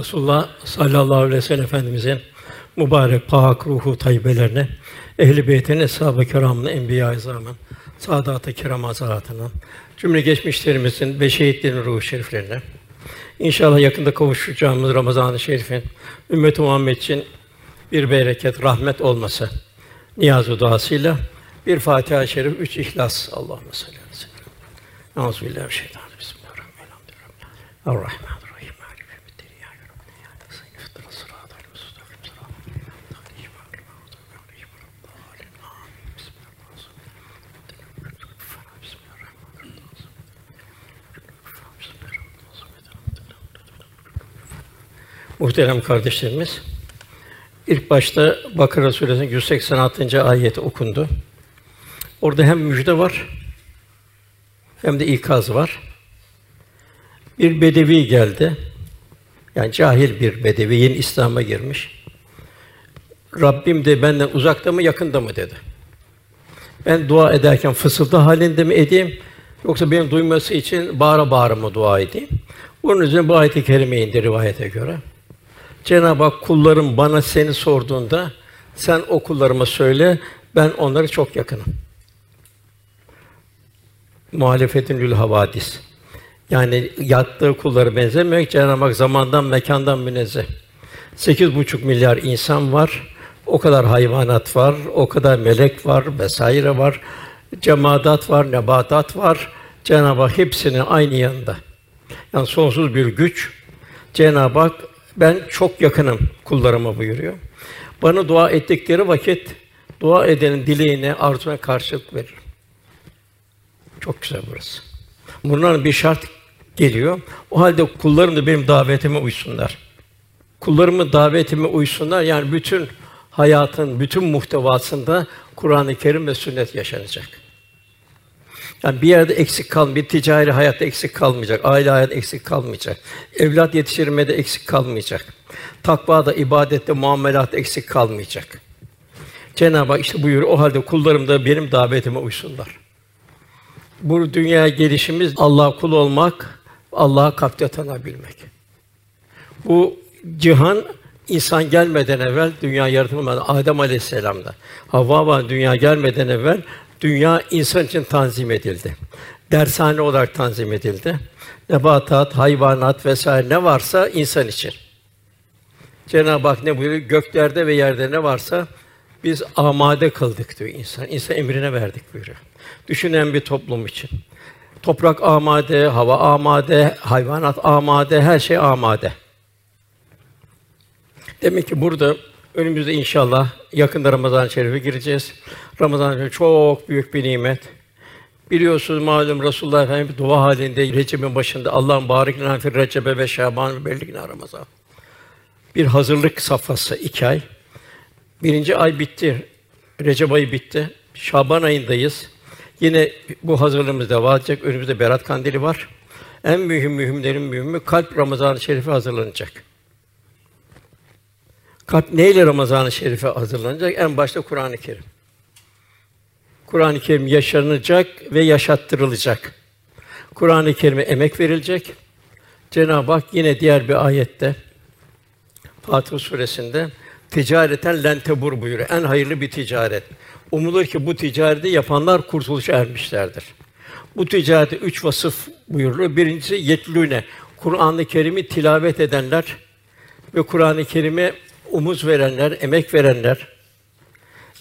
Resulullah sallallahu aleyhi ve sellem Efendimizin mübarek pak ruhu tayyibelerine, ehl-i beytin, eshab-ı kiramın, enbiya-i azamın, saadat-ı kiram hazretlerinin, cümle geçmişlerimizin ve şehitlerin ruhu şeriflerine, inşallah yakında kavuşacağımız Ramazan-ı Şerif'in ümmet-i Muhammed için bir bereket, rahmet olması niyaz-ı duasıyla bir Fatiha-i Şerif, üç İhlas. Allahumme salli aleyhi ve sellem. Euzubillahimineşşeytanirracim. Bismillahirrahmanirrahim. Errahmanirrahim. Muhterem kardeşlerimiz, ilk başta Bakara Suresi'nin 186. ayeti okundu. Orada hem müjde var, hem de ikaz var. Bir bedevi geldi. Yani cahil bir bedevi, yeni İslam'a girmiş. Rabbim de benden uzakta mı, yakında mı dedi. Ben dua ederken fısıltı halinde mi edeyim, yoksa benim duyması için bağıra bağıra mı dua edeyim? Bunun üzerine bu ayet-i kerime indi rivayete göre. Cenab-ı Hak kullarım bana seni sorduğunda sen o kullarıma söyle ben onları çok yakınım. Muhalefetin lül havadis. Yani yattığı kulları benzemiyor. Cenab-ı Hak zamandan, mekandan münezzeh. Sekiz buçuk milyar insan var. O kadar hayvanat var, o kadar melek var, vesaire var. Cemaat var, nebatat var. Cenab-ı Hak hepsinin aynı yanında. Yani sonsuz bir güç. Cenab-ı Hak ben çok yakınım kullarıma buyuruyor. Bana dua ettikleri vakit dua edenin dileğine, arzuna karşılık verir. Çok güzel burası. Bunların bir şart geliyor. O halde kullarım da benim davetime uysunlar. Kullarımın davetime uysunlar. Yani bütün hayatın bütün muhtevasında Kur'an-ı Kerim ve sünnet yaşanacak. Yani bir yerde eksik kalmayacak, bir ticari hayatta eksik kalmayacak, aile hayatı eksik kalmayacak, evlat yetiştirmede eksik kalmayacak, takvada, ibadette, muamelatta eksik kalmayacak. Cenab-ı Hak işte buyuruyor, o halde kullarım da benim davetime uysunlar. Bu dünyaya gelişimiz Allah kul olmak, Allah'a kalpte tanıyabilmek. Bu cihan insan gelmeden evvel dünya yaratılmadan Adem Aleyhisselam'da Havva var dünya gelmeden evvel dünya insan için tanzim edildi. Dershane olarak tanzim edildi. Nebatat, hayvanat vesaire ne varsa insan için. Cenab-ı Hak ne buyuruyor? Göklerde ve yerde ne varsa biz amade kıldık diyor insan. İnsan emrine verdik buyuruyor. Düşünen bir toplum için. Toprak amade, hava amade, hayvanat amade, her şey amade. Demek ki burada önümüzde inşallah yakında Ramazan-ı Şerif'e gireceğiz. Ramazan-ı çok büyük bir nimet. Biliyorsunuz malum Resulullah Efendimiz dua halinde Recep'in başında Allah'ın barik lana fir Recebe ve Şaban ve belligna Ramazan. Bir hazırlık safhası iki ay. Birinci ay bitti. Recep ayı bitti. Şaban ayındayız. Yine bu hazırlığımız devam edecek. Önümüzde Berat Kandili var. En mühim mühimlerin mühimi kalp Ramazan-ı Şerif'e hazırlanacak. Kalp neyle Ramazan-ı Şerif'e hazırlanacak? En başta Kur'an-ı Kerim. Kur'an-ı Kerim yaşanacak ve yaşattırılacak. Kur'an-ı Kerim'e emek verilecek. Cenab-ı Hak yine diğer bir ayette Fatih suresinde ticareten lentebur buyuruyor. En hayırlı bir ticaret. Umulur ki bu ticareti yapanlar kurtuluşa ermişlerdir. Bu ticarete üç vasıf buyuruluyor. Birincisi yetlüne. Kur'an-ı Kerim'i tilavet edenler ve Kur'an-ı Kerim'e umuz verenler, emek verenler.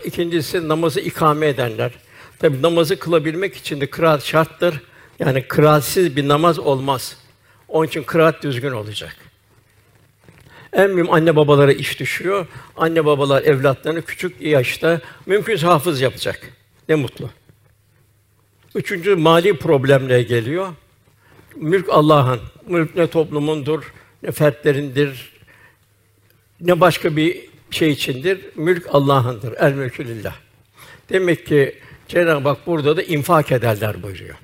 İkincisi namazı ikame edenler. Tabi namazı kılabilmek için de kıraat şarttır. Yani kıraatsiz bir namaz olmaz. Onun için kıraat düzgün olacak. En mühim anne babalara iş düşüyor. Anne babalar evlatlarını küçük yaşta mümkünse hafız yapacak. Ne mutlu. Üçüncü mali problemle geliyor. Mülk Allah'ın. Mülk ne toplumundur, ne fertlerindir, ne başka bir şey içindir. Mülk Allah'ındır. El mülkü lillah. Demek ki Cenab-ı Hak burada da infak ederler buyuruyor.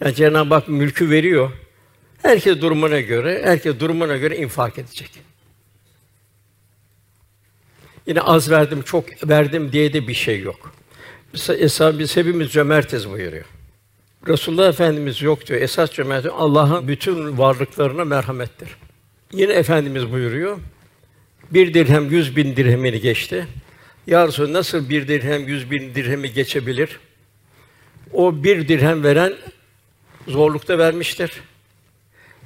Yani Cenab-ı Hak mülkü veriyor. Herkes durumuna göre, herkes durumuna göre infak edecek. Yine az verdim, çok verdim diye de bir şey yok. Esas biz hepimiz cömertiz buyuruyor. Resulullah Efendimiz yok diyor. Esas cömertlik Allah'ın bütün varlıklarına merhamettir. Yine Efendimiz buyuruyor. Bir dirhem yüz bin dirhemini geçti. Ya Resulallah, nasıl bir dirhem yüz bin dirhemi geçebilir? O bir dirhem veren zorlukta vermiştir.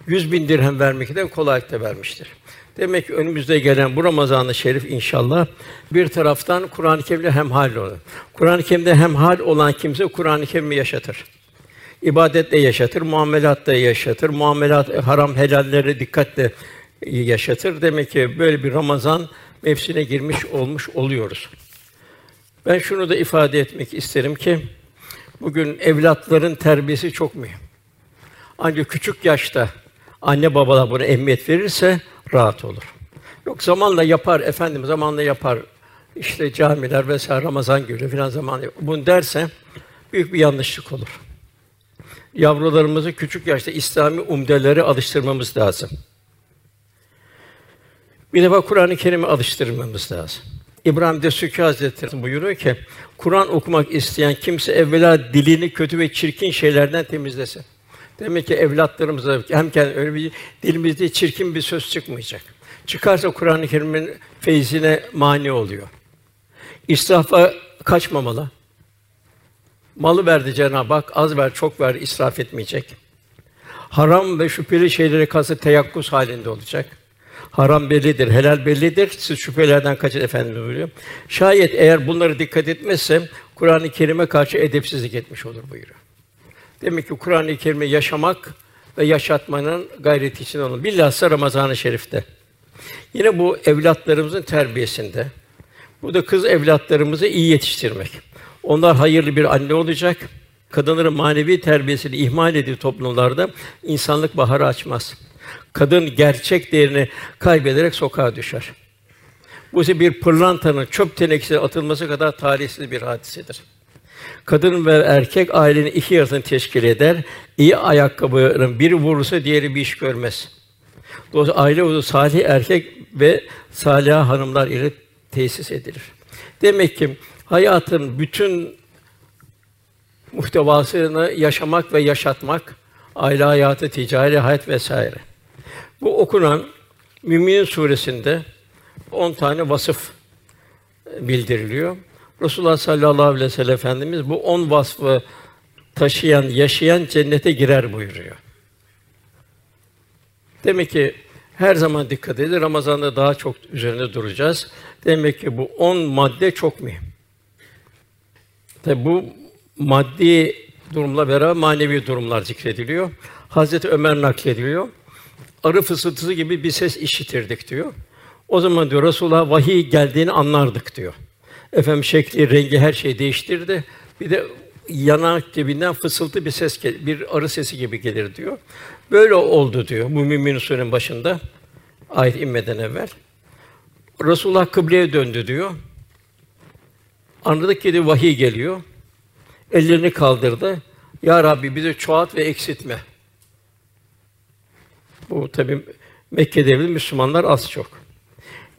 Yüz bin dirhem vermekten kolaylıkta vermiştir. Demek ki önümüzde gelen bu Ramazan-ı Şerif inşallah bir taraftan Kur'an-ı Kerim'le hemhal olur. Kur'an-ı Kerim'de hemhal olan kimse Kur'an-ı Kerim'i yaşatır. İbadetle yaşatır, muamelatta yaşatır, muamelat haram helalleri dikkatle yaşatır. Demek ki böyle bir Ramazan mevsine girmiş olmuş oluyoruz. Ben şunu da ifade etmek isterim ki bugün evlatların terbiyesi çok mühim. Ancak küçük yaşta anne babalar buna emniyet verirse rahat olur. Yok zamanla yapar efendim zamanla yapar. İşte camiler vesaire Ramazan günü filan zaman bunu derse büyük bir yanlışlık olur. Yavrularımızı küçük yaşta İslami umdelere alıştırmamız lazım. Bir defa Kur'an-ı Kerim'i alıştırmamız lazım. İbrahim Desükü Hazretleri buyuruyor ki, Kur'an okumak isteyen kimse evvela dilini kötü ve çirkin şeylerden temizlesin. Demek ki evlatlarımıza hem kendi öyle bir dilimizde çirkin bir söz çıkmayacak. Çıkarsa Kur'an-ı Kerim'in feyzine mani oluyor. İsrafa kaçmamalı. Malı verdi Cenab-ı Hak, az ver, çok ver, israf etmeyecek. Haram ve şüpheli şeylere karşı teyakkuz halinde olacak. Haram bellidir, helal bellidir. Siz şüphelerden kaçın efendim buyuruyor. Şayet eğer bunları dikkat etmezse Kur'an-ı Kerim'e karşı edepsizlik etmiş olur buyuruyor. Demek ki Kur'an-ı Kerim'i yaşamak ve yaşatmanın gayreti için olun. Bilhassa Ramazan-ı Şerif'te. Yine bu evlatlarımızın terbiyesinde. Bu da kız evlatlarımızı iyi yetiştirmek. Onlar hayırlı bir anne olacak. Kadınların manevi terbiyesini ihmal ediyor toplumlarda insanlık baharı açmaz. Kadın gerçek değerini kaybederek sokağa düşer. Bu ise bir pırlantanın çöp tenekesine atılması kadar talihsiz bir hadisedir. Kadın ve erkek ailenin iki yarısını teşkil eder. İyi ayakkabının biri vurursa diğeri bir iş görmez. Dolayısıyla aile huzusu salih erkek ve salih hanımlar ile tesis edilir. Demek ki hayatın bütün muhtevasını yaşamak ve yaşatmak, aile hayatı, ticari hayat vesaire. Bu okunan Mümin suresinde 10 tane vasıf bildiriliyor. Resulullah sallallahu aleyhi ve sellem Efendimiz bu 10 vasfı taşıyan, yaşayan cennete girer buyuruyor. Demek ki her zaman dikkat edin. Ramazan'da daha çok üzerinde duracağız. Demek ki bu 10 madde çok mühim. Tabi bu maddi durumla beraber manevi durumlar zikrediliyor. Hazreti Ömer naklediliyor. Arı fısıltısı gibi bir ses işitirdik diyor. O zaman diyor Resulullah vahiy geldiğini anlardık diyor. Efendim şekli, rengi her şey değiştirdi. Bir de yanak dibinden fısıltı bir ses, bir arı sesi gibi gelir diyor. Böyle oldu diyor bu Mümin Sûre'nin başında ayet inmeden evvel. Resulullah kıbleye döndü diyor. Anladık ki de vahiy geliyor. Ellerini kaldırdı. Ya Rabbi bizi çoğalt ve eksiltme. Bu tabi Mekke devri Müslümanlar az çok.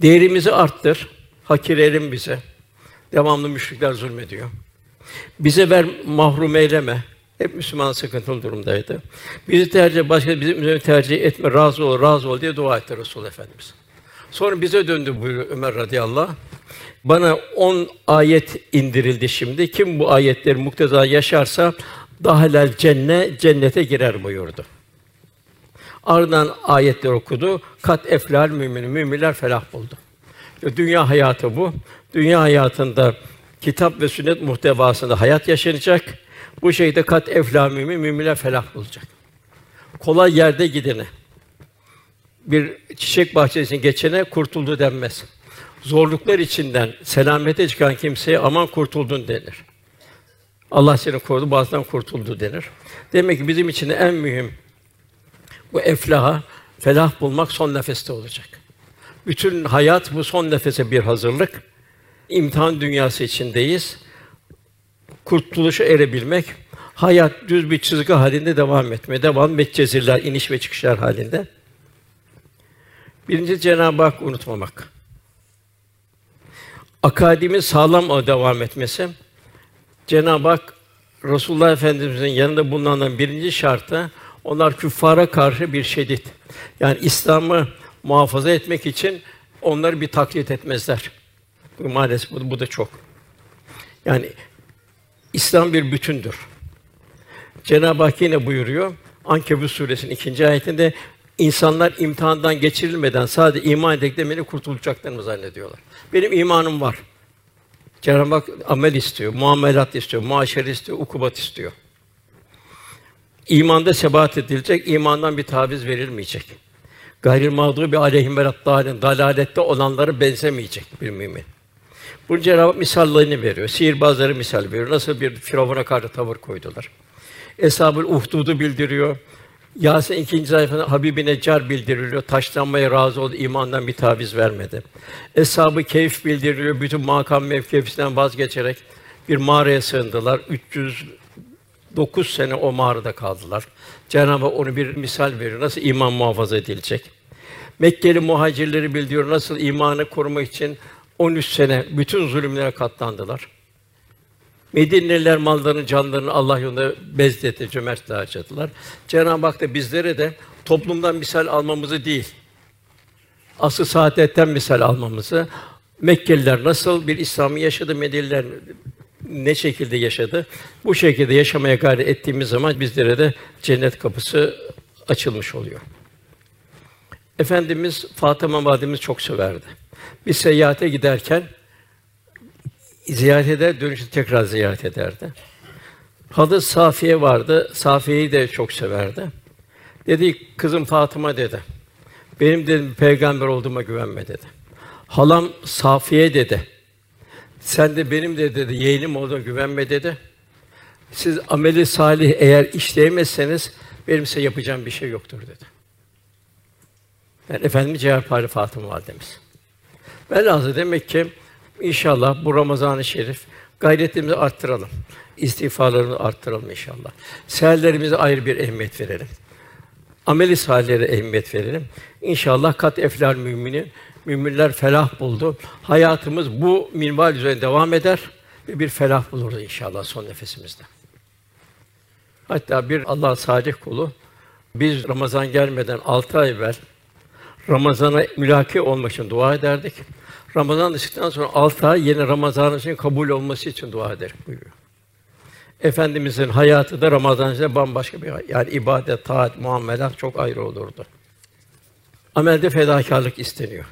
Değerimizi arttır. Hakir bize. Devamlı müşrikler zulmediyor. Bize ver mahrum eyleme. Hep Müslüman sıkıntılı durumdaydı. Bizi tercih başka bizim üzerine tercih etme, razı ol, razı ol diye dua etti Resul Efendimiz. Sonra bize döndü buyuruyor Ömer radıyallahu anh. Bana on ayet indirildi şimdi. Kim bu ayetleri mukteza yaşarsa dahalel cennet cennete girer buyurdu. Ardından ayetler okudu. Kat eflal mümin müminler felah buldu. Dünya hayatı bu. Dünya hayatında kitap ve sünnet muhtevasında hayat yaşanacak. Bu şeyde kat eflâ mümin, müminler felah bulacak. Kolay yerde gidene, bir çiçek bahçesine geçene kurtuldu denmez. Zorluklar içinden selamete çıkan kimseye aman kurtuldun denir. Allah seni korudu, bazıdan kurtuldu denir. Demek ki bizim için en mühim bu eflaha, felah bulmak son nefeste olacak. Bütün hayat bu son nefese bir hazırlık. İmtihan dünyası içindeyiz. Kurtuluşa erebilmek, hayat düz bir çizgi halinde devam etme, devam metcezirler, iniş ve çıkışlar halinde. Birinci Cenab-ı Hak unutmamak. Akademi sağlam devam etmesi. Cenab-ı Hak Resulullah Efendimizin yanında bulunanların birinci şartı onlar küffara karşı bir şiddet. Yani İslam'ı muhafaza etmek için onları bir taklit etmezler. Maalesef bu, bu da çok. Yani İslam bir bütündür. Cenab-ı Hak yine buyuruyor. Ankebut suresinin ikinci ayetinde insanlar imtihandan geçirilmeden sadece iman edeklerini kurtulacaklarını zannediyorlar. Benim imanım var. Cenab-ı Hak amel istiyor, muamelat istiyor, muaşere istiyor, ukubat istiyor. İmanda sebat edilecek, imandan bir taviz verilmeyecek. Gayril mağdubi aleyhim veladdâlin dalalette olanları benzemeyecek bir mümin. Bu Cenab-ı Hak misallerini veriyor. Sihirbazları misal veriyor. Nasıl bir firavuna karşı tavır koydular. Eshab-ül Uhdud'u bildiriyor. Yasin ikinci sayfada Habib-i Neccar bildiriliyor. Taşlanmaya razı oldu, imandan bir taviz vermedi. Eshab-ı bildiriliyor. Bütün makam mevkifisinden vazgeçerek bir mağaraya sığındılar. 309 sene o mağarada kaldılar. Cenab-ı Hak onu bir misal veriyor. Nasıl iman muhafaza edilecek? Mekkeli muhacirleri bildiriyor. Nasıl imanı korumak için 13 sene bütün zulümlere katlandılar. Medineliler mallarını, canlarını Allah yolunda bezletti, cömertle harcadılar. Cenab-ı Hak da bizlere de toplumdan misal almamızı değil, asıl saadetten misal almamızı, Mekkeliler nasıl bir İslam'ı yaşadı, Medineliler ne şekilde yaşadı? Bu şekilde yaşamaya gayret ettiğimiz zaman bizlere de cennet kapısı açılmış oluyor. Efendimiz Fatıma validemiz çok severdi. Bir seyahate giderken ziyaret eder, dönüşte tekrar ziyaret ederdi. Halı Safiye vardı. Safiye'yi de çok severdi. Dedi kızım Fatıma dedi. Benim dedim peygamber olduğuma güvenme dedi. Halam Safiye dedi. Sen de benim de dedi yeğenim olduğuna güvenme dedi. Siz ameli salih eğer işleyemezseniz benim size yapacağım bir şey yoktur dedi. Yani Efendimiz Cevapari Fatıma validemiz. Velhâsıl demek ki inşallah bu Ramazan-ı Şerif gayretimizi arttıralım. İstiğfarlarımızı arttıralım inşallah. Seherlerimize ayrı bir ehemmiyet verelim. Ameli salihlere ehemmiyet verelim. İnşallah kat eflal müminin müminler felah buldu. Hayatımız bu minval üzerine devam eder ve bir felah buluruz inşallah son nefesimizde. Hatta bir Allah salih kulu biz Ramazan gelmeden altı ay evvel Ramazana mülaki olmak için dua ederdik. Ramazan dıktan sonra altı ay yeni Ramazan'ın için kabul olması için dua ederdik buyuruyor. Efendimizin hayatı da Ramazan içinde bambaşka bir yani ibadet, taat, muamelat çok ayrı olurdu. Amelde fedakarlık isteniyor.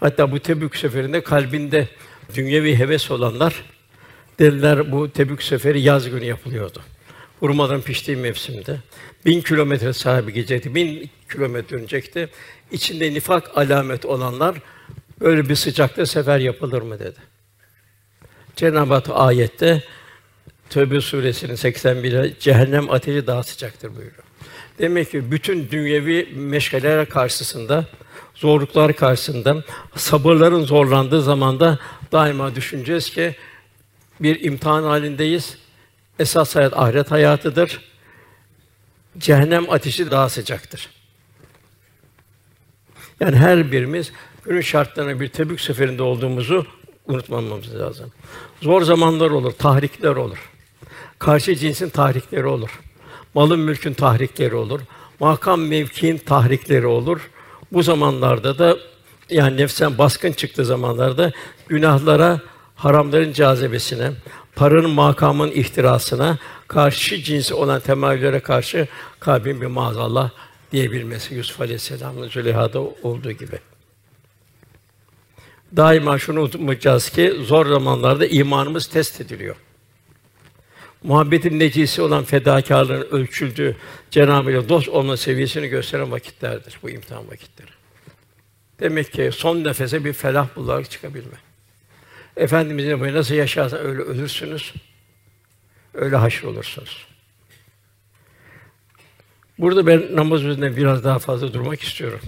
Hatta bu Tebük seferinde kalbinde dünyevi heves olanlar dediler bu Tebük seferi yaz günü yapılıyordu. Hurmaların piştiği mevsimde. Bin kilometre sahibi gidecekti, bin kilometre dönecekti. İçinde nifak alamet olanlar böyle bir sıcakta sefer yapılır mı dedi. Cenab-ı Hak ayette Tövbe suresinin 81'e cehennem ateşi daha sıcaktır buyuruyor. Demek ki bütün dünyevi meşgaleler karşısında, zorluklar karşısında, sabırların zorlandığı zamanda daima düşüneceğiz ki bir imtihan halindeyiz. Esas hayat ahiret hayatıdır. Cehennem ateşi daha sıcaktır. Yani her birimiz günün şartlarına bir Tebük seferinde olduğumuzu unutmamamız lazım. Zor zamanlar olur, tahrikler olur. Karşı cinsin tahrikleri olur. Malın mülkün tahrikleri olur. Makam mevkiin tahrikleri olur. Bu zamanlarda da yani nefsen baskın çıktığı zamanlarda günahlara, haramların cazibesine, paranın makamın ihtirasına, karşı cinsi olan temayüllere karşı kalbin bir maazallah diyebilmesi Yusuf Aleyhisselam'ın Züleyha'da olduğu gibi. Daima şunu unutmayacağız ki zor zamanlarda imanımız test ediliyor. Muhabbetin necisi olan fedakarlığın ölçüldüğü Cenab-ı Hak dost olma seviyesini gösteren vakitlerdir bu imtihan vakitleri. Demek ki son nefese bir felah bularak çıkabilme. Efendimizin böyle nasıl yaşarsa öyle ölürsünüz, öyle haşr olursunuz. Burada ben namaz üzerinde biraz daha fazla durmak istiyorum.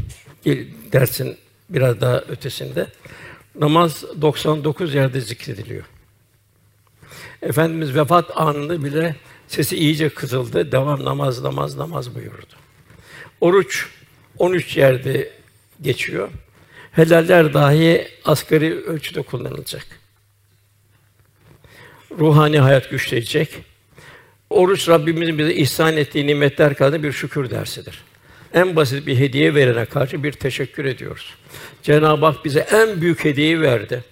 Dersin biraz daha ötesinde. Namaz 99 yerde zikrediliyor. Efendimiz vefat anında bile sesi iyice kızıldı. Devam namaz, namaz, namaz buyurdu. Oruç 13 yerde geçiyor. Helaller dahi asgari ölçüde kullanılacak. Ruhani hayat güçleyecek. Oruç Rabbimizin bize ihsan ettiği nimetler kadar bir şükür dersidir. en basit bir hediye verene karşı bir teşekkür ediyoruz. Cenab-ı Hak bize en büyük hediyeyi verdi.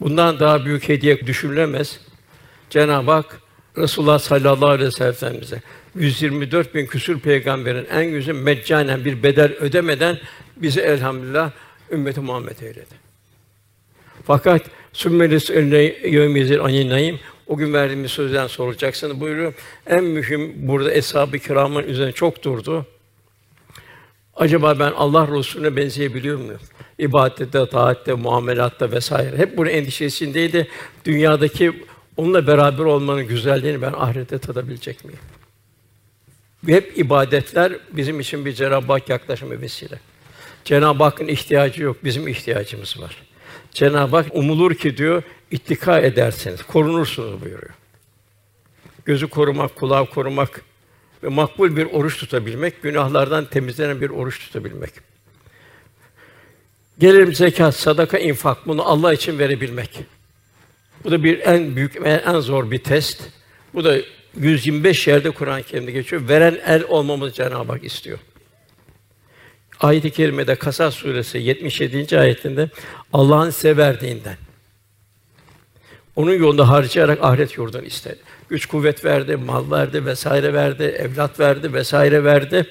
Bundan daha büyük hediye düşünülemez. Cenab-ı Hak Resulullah sallallahu aleyhi ve sellem'imize 124 bin küsur peygamberin en yüzü meccanen bir bedel ödemeden bizi elhamdülillah ümmeti Muhammed eyledi. Fakat sümmelis eline yevmizil aninayim o gün verdiğimiz sözden soracaksınız buyuruyor. En mühim burada eshab-ı kiramın üzerine çok durdu. Acaba ben Allah Resulüne benzeyebiliyor muyum? İbadette, taatte, muamelatta vesaire. Hep bunun endişesindeydi. Dünyadaki onunla beraber olmanın güzelliğini ben ahirette tadabilecek miyim? Ve hep ibadetler bizim için bir Cenab-ı Hak yaklaşımı vesile. Cenab-ı Hakk'ın ihtiyacı yok, bizim ihtiyacımız var. Cenab-ı Hak umulur ki diyor, ittika ederseniz, korunursunuz buyuruyor. Gözü korumak, kulağı korumak ve makbul bir oruç tutabilmek, günahlardan temizlenen bir oruç tutabilmek. Gelelim zekat, sadaka, infak bunu Allah için verebilmek. Bu da bir en büyük en zor bir test. Bu da 125 yerde Kur'an-ı Kerim'de geçiyor. Veren el olmamızı Cenab-ı Hak istiyor. Ayet-i kerimede Kasas suresi 77. ayetinde Allah'ın size verdiğinden onun yolunda harcayarak ahiret yurdunu istedi. Güç kuvvet verdi, mal verdi vesaire verdi, evlat verdi vesaire verdi.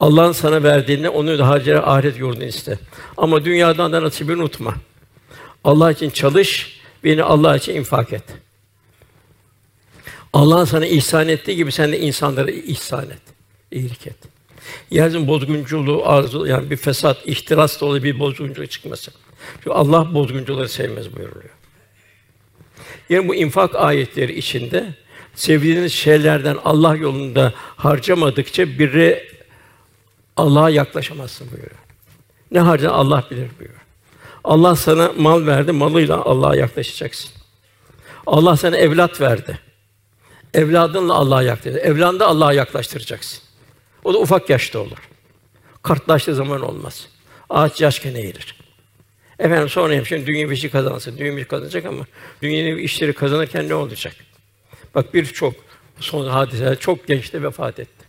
Allah'ın sana verdiğini onu da harcayarak ahiret yurdunu iste. Ama dünyadan da nasibini unutma. Allah için çalış, beni Allah için infak et. Allah'ın sana ihsan ettiği gibi sen de insanlara ihsan et, iyilik et. Yeryüzünün bozgunculuğu arzu yani bir fesat, ihtiras dolu bir bozgunculuk çıkmasın. Çünkü Allah bozguncuları sevmez buyuruyor. Yani bu infak ayetleri içinde sevdiğiniz şeylerden Allah yolunda harcamadıkça biri Allah'a yaklaşamazsın buyuruyor. Ne harcan Allah bilir buyuruyor. Allah sana mal verdi, malıyla Allah'a yaklaşacaksın. Allah sana evlat verdi. Evladınla Allah'a yaklaşacaksın. Evladını da Allah'a yaklaştıracaksın. O da ufak yaşta olur. Kartlaştığı zaman olmaz. Ağaç yaşken eğilir. Efendim sonra hep şimdi dünya işi kazansın. Dünya işi kazanacak ama dünyevi işleri kazanırken ne olacak? Bak birçok son hadiseler çok gençte vefat etti.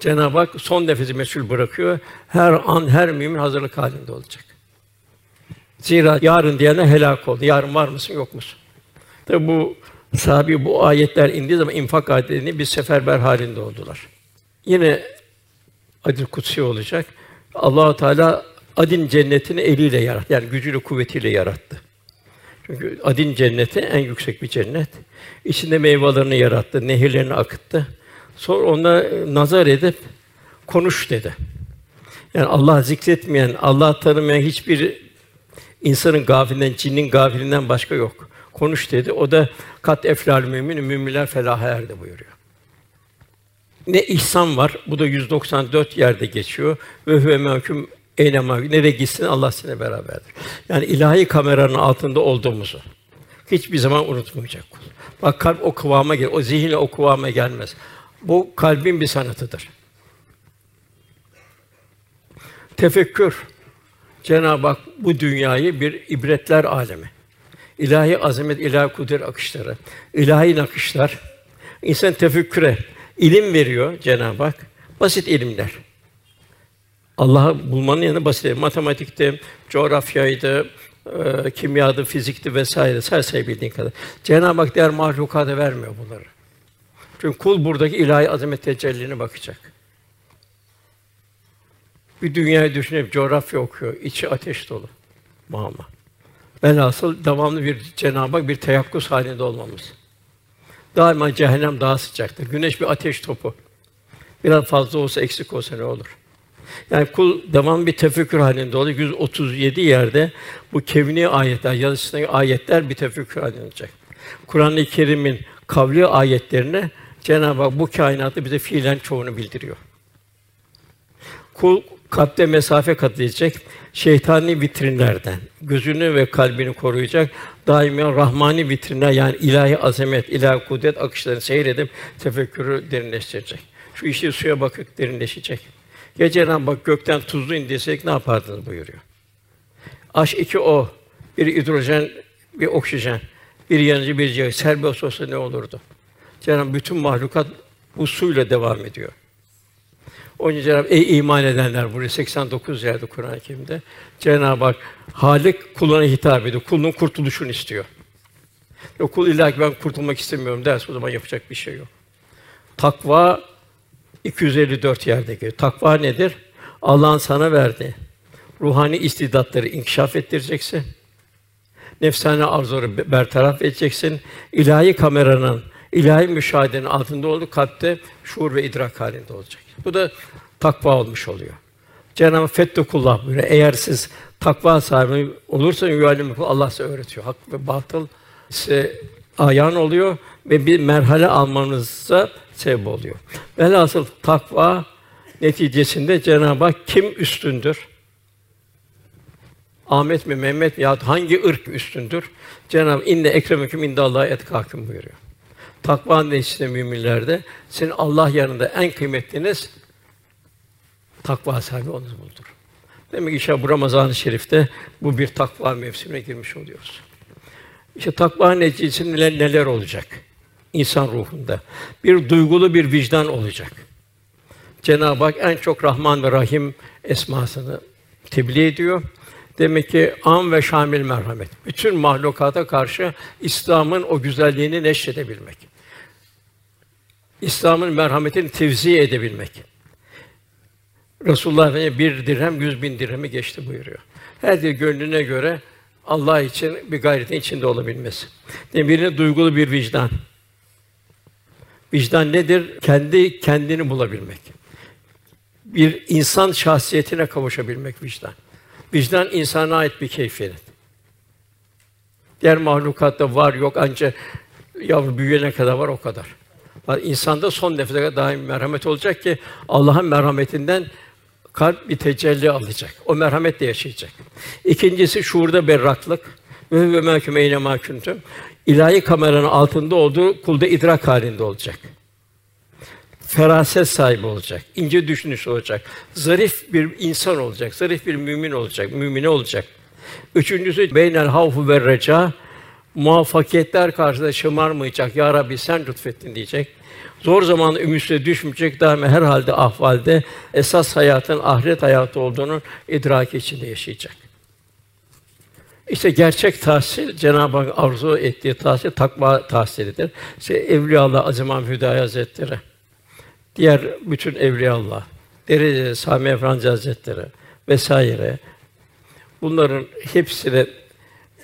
Cenab-ı Hak son nefesi mesul bırakıyor. Her an her mümin hazırlık halinde olacak. Zira yarın diyene helak oldu. Yarın var mısın yok musun? Tabi bu sahabi bu ayetler indiği zaman infak ayetlerini bir seferber halinde oldular. Yine adil kutsi olacak. Allah Teala Adin cennetini eliyle yarattı. Yani gücüyle kuvvetiyle yarattı. Çünkü Adin cenneti en yüksek bir cennet. İçinde meyvelerini yarattı, nehirlerini akıttı. Sonra ona nazar edip konuş dedi. Yani Allah zikretmeyen, Allah tanımayan hiçbir insanın gafilinden, cinnin gafilinden başka yok. Konuş dedi. O da kat eflal mümin, müminler felaha erdi buyuruyor. Ne ihsan var. Bu da 194 yerde geçiyor. Ve huve mahkum eylema nereye gitsin Allah sizinle beraberdir. Yani ilahi kameranın altında olduğumuzu hiçbir zaman unutmayacak kul. Bak kalp o kıvama gel, o zihinle o kıvama gelmez. Bu kalbin bir sanatıdır. Tefekkür. Cenab-ı Hak bu dünyayı bir ibretler alemi. İlahi azamet, ilahi kudret akışları, ilahi nakışlar insan tefekküre ilim veriyor Cenab-ı Hak. Basit ilimler. Allah'ı bulmanın yanında basit. Matematikte, coğrafyaydı, e, kimyadı, fizikti vesaire her şey bildiğin kadar. Cenab-ı Hak diğer mahlukata vermiyor bunları. Çünkü kul buradaki ilahi azamet tecellini bakacak. Bir dünyayı düşünüp coğrafya okuyor, içi ateş dolu. Mama. Velhasıl devamlı bir Cenab-ı Hak bir teyakkuz halinde olmamız. Daima cehennem daha sıcaktır. Güneş bir ateş topu. Biraz fazla olsa, eksik olsa ne olur? Yani kul devam bir tefekkür halinde oluyor. 137 yerde bu kevni ayetler, yazısındaki ayetler bir tefekkür halinde olacak. Kur'an-ı Kerim'in kavli ayetlerine Cenab-ı Hak bu kainatı bize fiilen çoğunu bildiriyor. Kul kalpte mesafe kat edecek, şeytani vitrinlerden gözünü ve kalbini koruyacak, daima rahmani vitrinler yani ilahi azamet, ilahi kudret akışlarını seyredip tefekkürü derinleştirecek. Şu işi suya bakıp derinleşecek. Cenab-ı Hak gökten tuzlu indirsek ne yapardınız buyuruyor. Aş iki o, bir hidrojen, bir oksijen, bir yanıcı, bir cihaz. Serbest olsa ne olurdu? Cenab-ı bütün mahlukat bu suyla devam ediyor. Onun için Cenab-ı Ey iman edenler buraya 89 yerde Kur'an-ı Kerim'de Cenab-ı Hak Halik kuluna hitap ediyor. Kulun kurtuluşunu istiyor. O kul illa ki ben kurtulmak istemiyorum derse o zaman yapacak bir şey yok. Takva 254 yerde geliyor. Takva nedir? Allah'ın sana verdiği ruhani istidatları inkişaf ettireceksin. Nefsane arzuları bertaraf edeceksin. İlahi kameranın, ilahi müşahedenin altında olduğu kalpte şuur ve idrak halinde olacak. Bu da takva olmuş oluyor. Cenab-ı Fettekullah buyuruyor. Eğer siz takva sahibi olursanız yuvalim Allah size öğretiyor. Hak ve batıl size ayan oluyor ve bir merhale almanıza sebep oluyor. Velhasıl takva neticesinde Cenab-ı Hak kim üstündür? Ahmet mi, Mehmet mi ya hangi ırk üstündür? Cenab-ı inne ekremeküm indallahi etkâküm buyuruyor. Takva neticesinde müminlerde senin Allah yanında en kıymetliniz takva sahibi olunuz buldur. Demek ki işte bu Ramazan-ı Şerif'te bu bir takva mevsimine girmiş oluyoruz. İşte takva neticesinde neler, neler olacak? insan ruhunda. Bir duygulu bir vicdan olacak. Cenab-ı Hak en çok Rahman ve Rahim esmasını tebliğ ediyor. Demek ki am ve şamil merhamet. Bütün mahlukata karşı İslam'ın o güzelliğini neşredebilmek. İslam'ın merhametini tevzi edebilmek. Resulullah Efendimiz bir dirhem yüz bin dirhemi geçti buyuruyor. Her bir gönlüne göre Allah için bir gayretin içinde olabilmesi. Yani birine duygulu bir vicdan. Vicdan nedir? Kendi kendini bulabilmek. Bir insan şahsiyetine kavuşabilmek vicdan. Vicdan insana ait bir keyfiyet. Diğer mahlukatta var yok ancak yavru büyüyene kadar var o kadar. İnsanda son nefese kadar daim merhamet olacak ki Allah'ın merhametinden kalp bir tecelli alacak. O merhametle yaşayacak. İkincisi şuurda berraklık. Ve ve mâküm eyne mâküntüm. İlahi kameranın altında olduğu kulda idrak halinde olacak. Feraset sahibi olacak, ince düşünüş olacak, zarif bir insan olacak, zarif bir mümin olacak, mümine olacak. Üçüncüsü beynel havfu ve reca muvaffakiyetler karşısında şımarmayacak. Ya Rabbi sen lütfettin diyecek. Zor zaman ümitsizliğe düşmeyecek, daima her halde ahvalde esas hayatın ahiret hayatı olduğunu idrak içinde yaşayacak. İşte gerçek tahsil Cenab-ı Hak arzu ettiği tahsil takva tahsilidir. İşte Evliyaullah Azimam Hüdayi Hazretleri, diğer bütün Evliyaullah, derece Sami Efendi Hazretleri vesaire bunların hepsine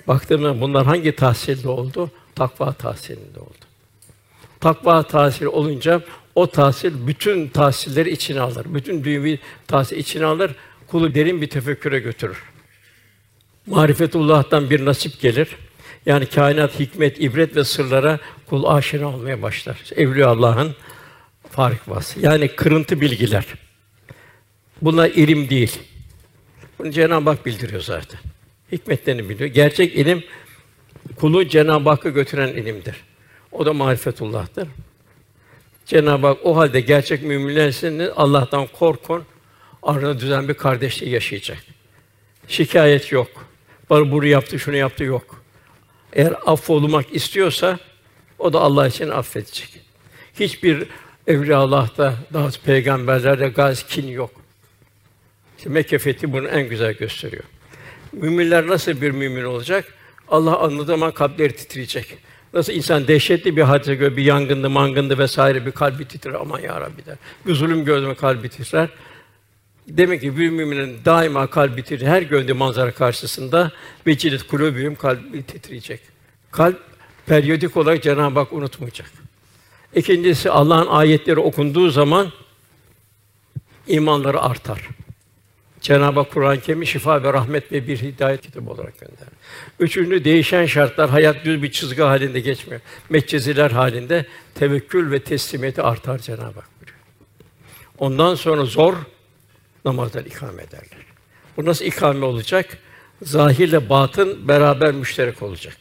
baktığımda bunlar hangi tahsilde oldu? Takva tahsilinde oldu. Takva tahsil olunca o tahsil bütün tahsilleri içine alır. Bütün dünyevi tahsil içine alır. Kulu derin bir tefekküre götürür. Marifetullah'tan bir nasip gelir. Yani kainat, hikmet, ibret ve sırlara kul aşina olmaya başlar. Evliya Allah'ın farik vasfı. Yani kırıntı bilgiler. Bunlar ilim değil. Bunu Cenab-ı Hak bildiriyor zaten. Hikmetlerini biliyor. Gerçek ilim kulu Cenab-ı Hakk'a götüren ilimdir. O da marifetullah'tır. Cenab-ı Hak o halde gerçek müminlersiniz Allah'tan korkun. Arada düzen bir kardeşliği yaşayacak. Şikayet yok. Bana bunu yaptı, şunu yaptı yok. Eğer affolmak istiyorsa o da Allah için affedecek. Hiçbir evliya Allah'ta daha peygamberlerde gaz kin yok. İşte Mekke fethi bunu en güzel gösteriyor. Müminler nasıl bir mümin olacak? Allah anladığı zaman kalpleri titreyecek. Nasıl insan dehşetli bir hadise göre bir yangındı, mangındı vesaire bir kalbi titrer aman ya Rabbi der. Bir zulüm gördüğünde kalbi titrer. Demek ki bir müminin daima kalbi titrer. Her gördüğü manzara karşısında vecilet kulübüm kalbi titreyecek. Kalp periyodik olarak Cenab-ı Hak unutmayacak. İkincisi Allah'ın ayetleri okunduğu zaman imanları artar. Cenab-ı Hak Kur'an-ı Kerim'i şifa ve rahmet ve bir hidayet kitabı olarak gönderdi. Üçüncü değişen şartlar hayat düz bir çizgi halinde geçmiyor. Metceziler halinde tevekkül ve teslimiyeti artar Cenab-ı Hak buyuruyor. Ondan sonra zor namazlar ikame ederler. Bu nasıl ikame olacak? Zahirle batın beraber müşterek olacak.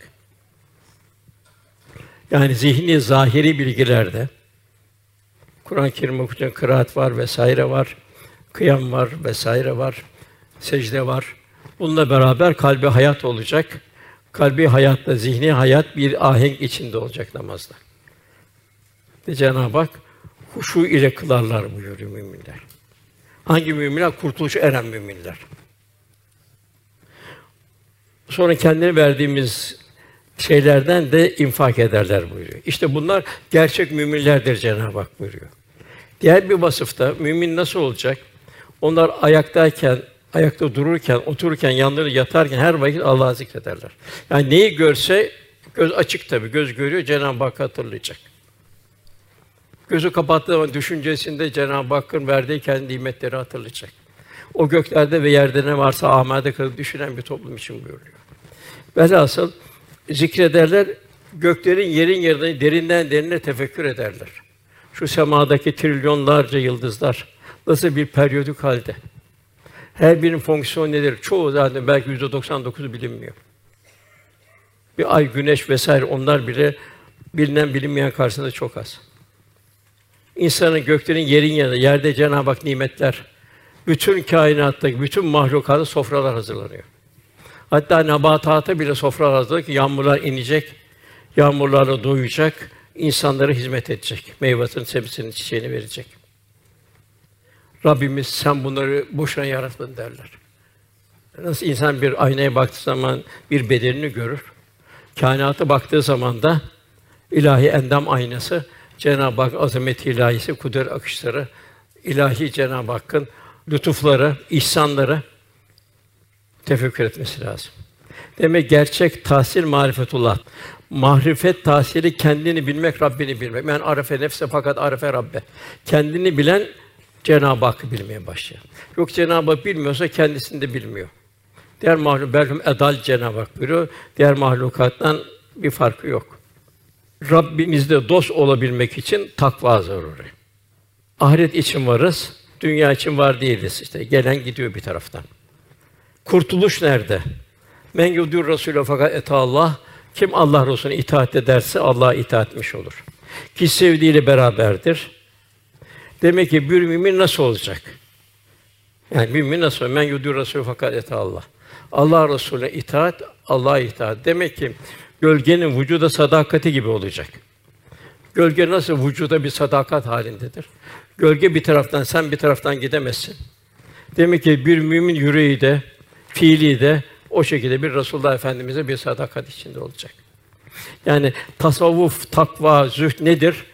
Yani zihni zahiri bilgilerde Kur'an-ı Kerim okuyacak kıraat var vesaire var kıyam var vesaire var, secde var. Bununla beraber kalbi hayat olacak. Kalbi hayatla zihni hayat bir ahenk içinde olacak namazda. Ve Cenab-ı Hak huşu ile kılarlar buyuruyor müminler. Hangi müminler? Kurtuluşa eren müminler. Sonra kendine verdiğimiz şeylerden de infak ederler buyuruyor. İşte bunlar gerçek müminlerdir Cenab-ı Hak buyuruyor. Diğer bir vasıfta mümin nasıl olacak? Onlar ayaktayken, ayakta dururken, otururken, yanlarında yatarken her vakit Allah'ı zikrederler. Yani neyi görse göz açık tabii, göz görüyor Cenab-ı Hak hatırlayacak. Gözü kapattığı zaman düşüncesinde Cenab-ı Hakk'ın verdiği kendi nimetleri hatırlayacak. O göklerde ve yerde ne varsa amade kalıp düşünen bir toplum için buyuruyor. Velhasıl zikrederler, göklerin yerin yerine derinden derine tefekkür ederler. Şu semadaki trilyonlarca yıldızlar nasıl bir periyodik halde. Her birinin fonksiyonu nedir? Çoğu zaten belki yüzde 99 bilinmiyor. Bir ay, güneş vesaire onlar bile bilinen bilinmeyen karşısında çok az. İnsanın göklerin yerin yanında, yerde Cenab-ı Hak nimetler, bütün kainattaki bütün mahlukata sofralar hazırlanıyor. Hatta nebatata bile sofralar hazırlanıyor ki yağmurlar inecek, yağmurlarla doyacak, insanlara hizmet edecek. Meyvasını, sebzesini, çiçeğini verecek. Rabbimiz sen bunları boşuna yaratmadın derler. Nasıl insan bir aynaya baktığı zaman bir bedenini görür. Kainata baktığı zaman da ilahi endam aynası Cenab-ı Hak azameti ilahisi, kudret akışları, ilahi Cenab-ı Hakk'ın lütufları, ihsanları tefekkür etmesi lazım. Demek gerçek tahsil marifetullah. Marifet tahsili kendini bilmek, Rabbini bilmek. Men arefe nefse fakat arefe Rabbe. Kendini bilen Cenab-ı Hakk'ı bilmeye başlıyor. Yok Cenab-ı Hak bilmiyorsa kendisini de bilmiyor. Diğer mahluk belhum edal Cenab-ı Hak buyuruyor. Diğer mahlukattan bir farkı yok. Rabbimizde dost olabilmek için takva zaruri. Ahiret için varız, dünya için var değiliz işte. Gelen gidiyor bir taraftan. Kurtuluş nerede? Men yudur Rasûle fakat et Allah kim Allah Resulüne itaat ederse Allah'a itaat etmiş olur. Ki sevdiğiyle beraberdir. Demek ki bir mümin nasıl olacak? Yani mümin nasıl? Men yudur Rasûle fakat et Allah. Allah Resulüne itaat, Allah'a itaat. Demek ki gölgenin vücuda sadakati gibi olacak. Gölge nasıl vücuda bir sadakat halindedir? Gölge bir taraftan, sen bir taraftan gidemezsin. Demek ki bir mümin yüreği de, fiili de o şekilde bir Resulullah Efendimize bir sadakat içinde olacak. Yani tasavvuf, takva, zühd nedir?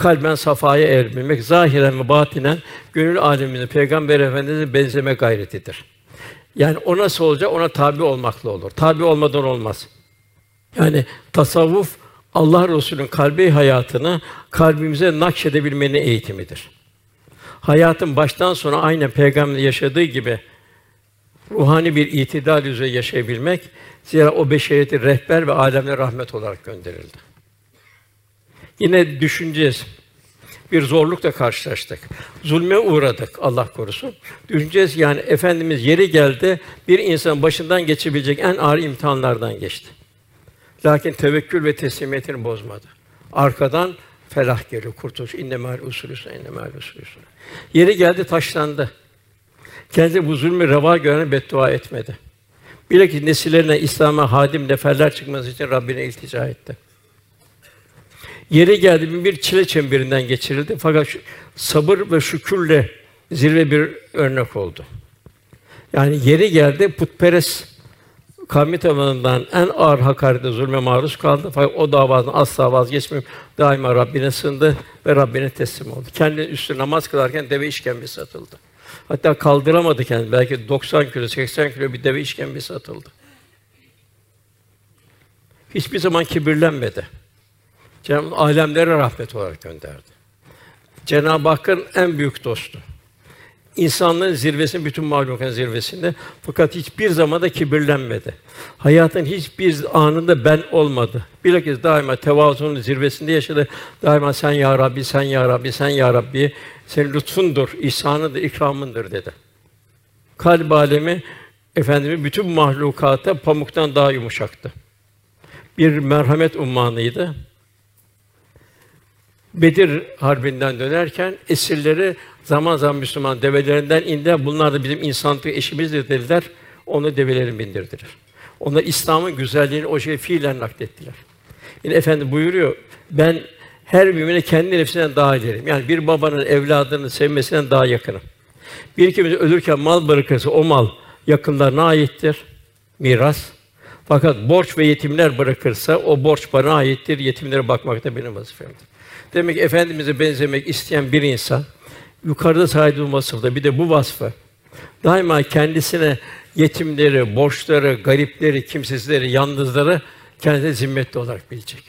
Kalben safaya erbilmek, zahiren ve batinen gönül aleminde Peygamber Efendimiz'e benzeme gayretidir. Yani o nasıl olacak? Ona tabi olmakla olur. Tabi olmadan olmaz. Yani tasavvuf Allah Resulü'nün kalbi hayatını kalbimize nakşedebilmenin eğitimidir. Hayatın baştan sona aynen peygamber yaşadığı gibi ruhani bir itidal üzere yaşayabilmek zira o beşeriyeti rehber ve alemle rahmet olarak gönderildi. Yine düşüneceğiz. Bir zorlukla karşılaştık. Zulme uğradık Allah korusun. Düşüneceğiz yani efendimiz yeri geldi bir insan başından geçebilecek en ağır imtihanlardan geçti. Lakin tevekkül ve teslimiyetini bozmadı. Arkadan felah geliyor, kurtuluş. İnne mâl usulüsü, inne mâl usulüsü. Yeri geldi taşlandı. Kendi bu zulmü reva gören beddua etmedi. Bilakis nesillerine İslam'a hadim neferler çıkması için Rabbine iltica etti. Yeri geldi bir çile çemberinden geçirildi fakat şu, sabır ve şükürle zirve bir örnek oldu. Yani yeri geldi putperest kavmi tabanından en ağır hakarete, zulme maruz kaldı. Fakat o davadan asla vazgeçmeyip daima Rabbine sığındı ve Rabbine teslim oldu. Kendi üstü namaz kılarken deve işkembesi atıldı. Hatta kaldıramadı kendini. Belki 90 kilo, 80 kilo bir deve işkembesi atıldı. Hiçbir zaman kibirlenmedi. Cenab-ı alemlere rahmet olarak gönderdi. Cenab-ı Hakk'ın en büyük dostu. İnsanlığın zirvesinde, bütün mahlukatın zirvesinde. Fakat hiçbir zaman da kibirlenmedi. Hayatın hiçbir anında ben olmadı. Bilakis daima tevazunun zirvesinde yaşadı. Daima sen ya Rabbi, sen ya Rabbi, sen ya Rabbi. Senin lütfundur, ihsanıdır, ikramındır dedi. Kalp alemi efendimiz bütün mahlukata pamuktan daha yumuşaktı. Bir merhamet ummanıydı. Bedir harbinden dönerken esirleri zaman zaman Müslüman develerinden indiler. Bunlar da bizim insanlık eşimizdir dediler. Onu develerin bindirdiler. Onlar İslam'ın güzelliğini o şey fiilen naklettiler. Yine efendi buyuruyor. Ben her mümine kendi nefsinden daha ilerim. Yani bir babanın evladını sevmesinden daha yakınım. Bir kimse ölürken mal bırakırsa o mal yakınlarına aittir. Miras. Fakat borç ve yetimler bırakırsa o borç bana aittir. Yetimlere bakmak da benim vazifemdir. Demek ki efendimize benzemek isteyen bir insan yukarıda saydığı vasıfta bir de bu vasfı daima kendisine yetimleri, borçları, garipleri, kimsesizleri, yalnızları kendine zimmetli olarak bilecek.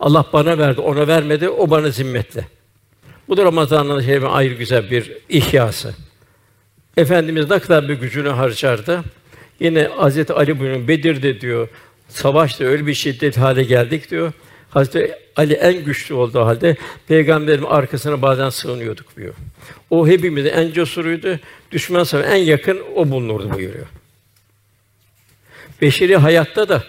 Allah bana verdi, ona vermedi, o bana zimmetli. Bu da Ramazan'ın şey ayrı güzel bir ihyası. Efendimiz ne kadar bir gücünü harcardı. Yine Hazreti Ali buyuruyor, Bedir'de diyor, savaşta öyle bir şiddet hale geldik diyor. Hazreti Ali en güçlü olduğu halde peygamberin arkasına bazen sığınıyorduk diyor. O hepimizin en cesuruydu. Düşman en yakın o bulunurdu buyuruyor. Beşeri hayatta da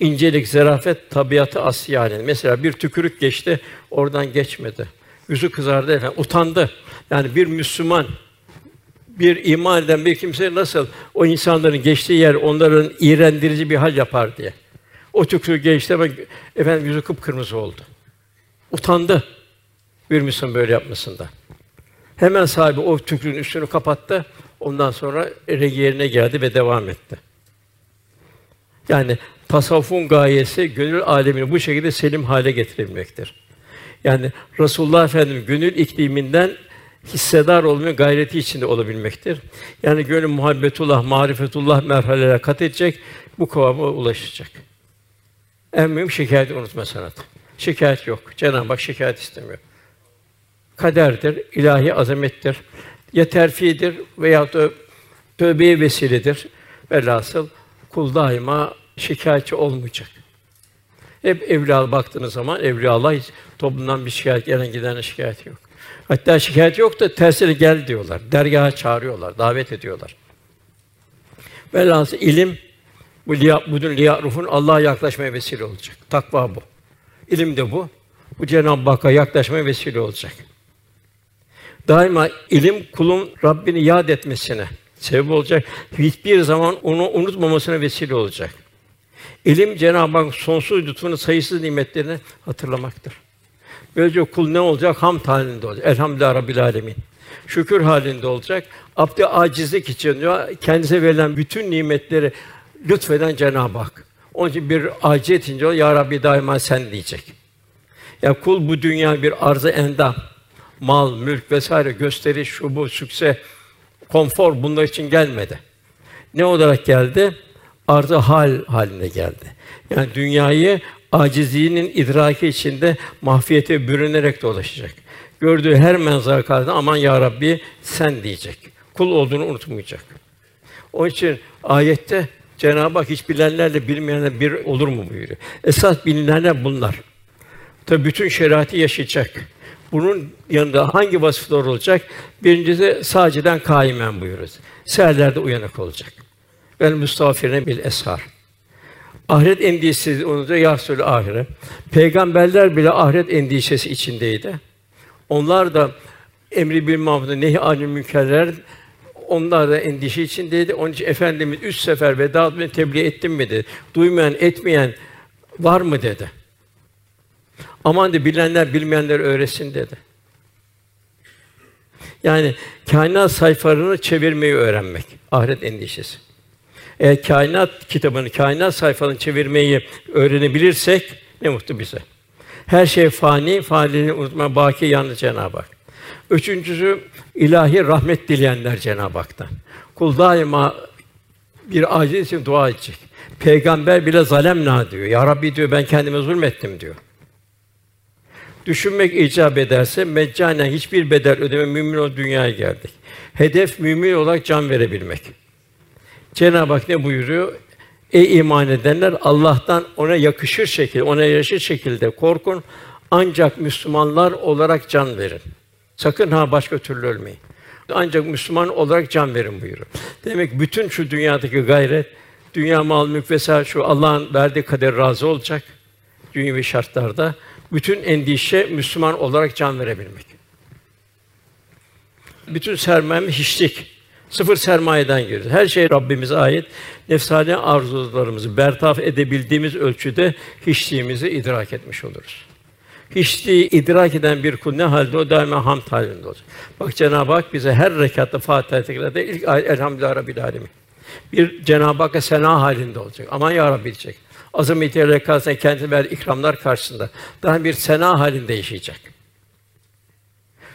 incelik, zarafet, tabiatı asiyane. Mesela bir tükürük geçti, oradan geçmedi. Yüzü kızardı efendim, utandı. Yani bir Müslüman, bir iman eden bir kimse nasıl o insanların geçtiği yer onların iğrendirici bir hal yapar diye. O tükürük geçti ama efendim yüzü kıpkırmızı oldu. Utandı bir Müslüman böyle yapmasında. Hemen sahibi o tükrüğün üstünü kapattı. Ondan sonra yerine geldi ve devam etti. Yani tasavvufun gayesi gönül alemini bu şekilde selim hale getirebilmektir. Yani Resulullah Efendimiz gönül ikliminden hissedar olma gayreti içinde olabilmektir. Yani gönül muhabbetullah, marifetullah merhalelere kat edecek, bu kıvama ulaşacak. En mühim şikayeti unutma sanatı. Şikayet yok. Cenab-ı Hak şikayet istemiyor. Kaderdir, ilahi azamettir. Ya terfidir veya da tövbeye vesiledir. Velhasıl kul daima şikayetçi olmayacak. Hep evliya baktığınız zaman evliyalar hiç toplumdan bir şikayet gelen giden şikayet yok. Hatta şikayet yok da tersine gel diyorlar. Dergaha çağırıyorlar, davet ediyorlar. Velhasıl ilim bu liya, budun liya ruhun Allah'a yaklaşmaya vesile olacak. Takva bu. İlim de bu. Bu Cenab-ı Hakk'a yaklaşmaya vesile olacak. Daima ilim kulun Rabbini yad etmesine sebep olacak. Hiçbir zaman onu unutmamasına vesile olacak. İlim Cenab-ı Hak sonsuz lütfunu, sayısız nimetlerini hatırlamaktır. Böylece kul ne olacak? Ham halinde olacak. Elhamdülillah Rabbil Alemin. Şükür halinde olacak. Abdi acizlik için diyor, kendisine verilen bütün nimetleri lütfeden Cenab-ı Hak. Onun için bir aciziyet için ya Rabbi daima sen diyecek. Ya kul bu dünya bir arzı endam, mal, mülk vesaire gösteriş, şu bu, sükse, konfor bunlar için gelmedi. Ne olarak geldi? Arzı hal haline geldi. Yani dünyayı acizliğinin idraki içinde mahfiyete bürünerek dolaşacak. Gördüğü her manzara karşısında aman ya Rabbi sen diyecek. Kul olduğunu unutmayacak. Onun için ayette Cenab-ı Hak hiç bilenlerle bilmeyenler bir olur mu buyuruyor. Esas bilinenler bunlar. Tabi bütün şeriatı yaşayacak. Bunun yanında hangi vasıflar olacak? Birincisi saciden kaimen buyuruyoruz. Seherlerde uyanık olacak. Vel müstafirine bil eshar. Ahiret endişesi onu da ahiret. Peygamberler bile ahiret endişesi içindeydi. Onlar da emri bil maruf nehi anil münkerler onlar da endişe içindeydi. Onun için efendimiz üç sefer veda ve tebliğ ettim mi dedi. Duymayan, etmeyen var mı dedi. Aman de bilenler bilmeyenler öğretsin dedi. Yani kainat sayfalarını çevirmeyi öğrenmek ahiret endişesi. Eğer kainat kitabını, kainat sayfalarını çevirmeyi öğrenebilirsek ne mutlu bize. Her şey fani, faniliğini unutma, baki yalnız Cenab-ı Hak. Üçüncüsü ilahi rahmet dileyenler Cenab-ı Hak'tan. Kul daima bir aciz için dua edecek. Peygamber bile zalemna diyor. Ya Rabbi diyor ben kendime zulmettim diyor. Düşünmek icap ederse meccanen hiçbir bedel ödeme mümin o dünyaya geldik. Hedef mümin olarak can verebilmek. Cenab-ı Hak ne buyuruyor? Ey iman edenler Allah'tan ona yakışır şekilde, ona yaraşır şekilde korkun. Ancak Müslümanlar olarak can verin. Sakın ha başka türlü ölmeyin. Ancak Müslüman olarak can verin buyuruyor. Demek bütün şu dünyadaki gayret, dünya mal mülk vesaire şu Allah'ın verdiği kader razı olacak dünyevi şartlarda. Bütün endişe Müslüman olarak can verebilmek. Bütün sermayemiz hiçlik. Sıfır sermayeden geliyor. Her şey Rabbimize ait. Nefsani arzularımızı bertaraf edebildiğimiz ölçüde hiçliğimizi idrak etmiş oluruz. Hiçliği idrak eden bir kul ne halde o daima hamd halinde olacak. Bak Cenab-ı Hak bize her rekatta Fatiha tekrarda ilk ayet Elhamdülillah Rabbil Alemin. Bir Cenab-ı Hakk'a sena halinde olacak. Aman ya Rabbi diyecek. Azametiyle rekâsına kendine verdiği ikramlar karşısında daha bir sena halinde yaşayacak.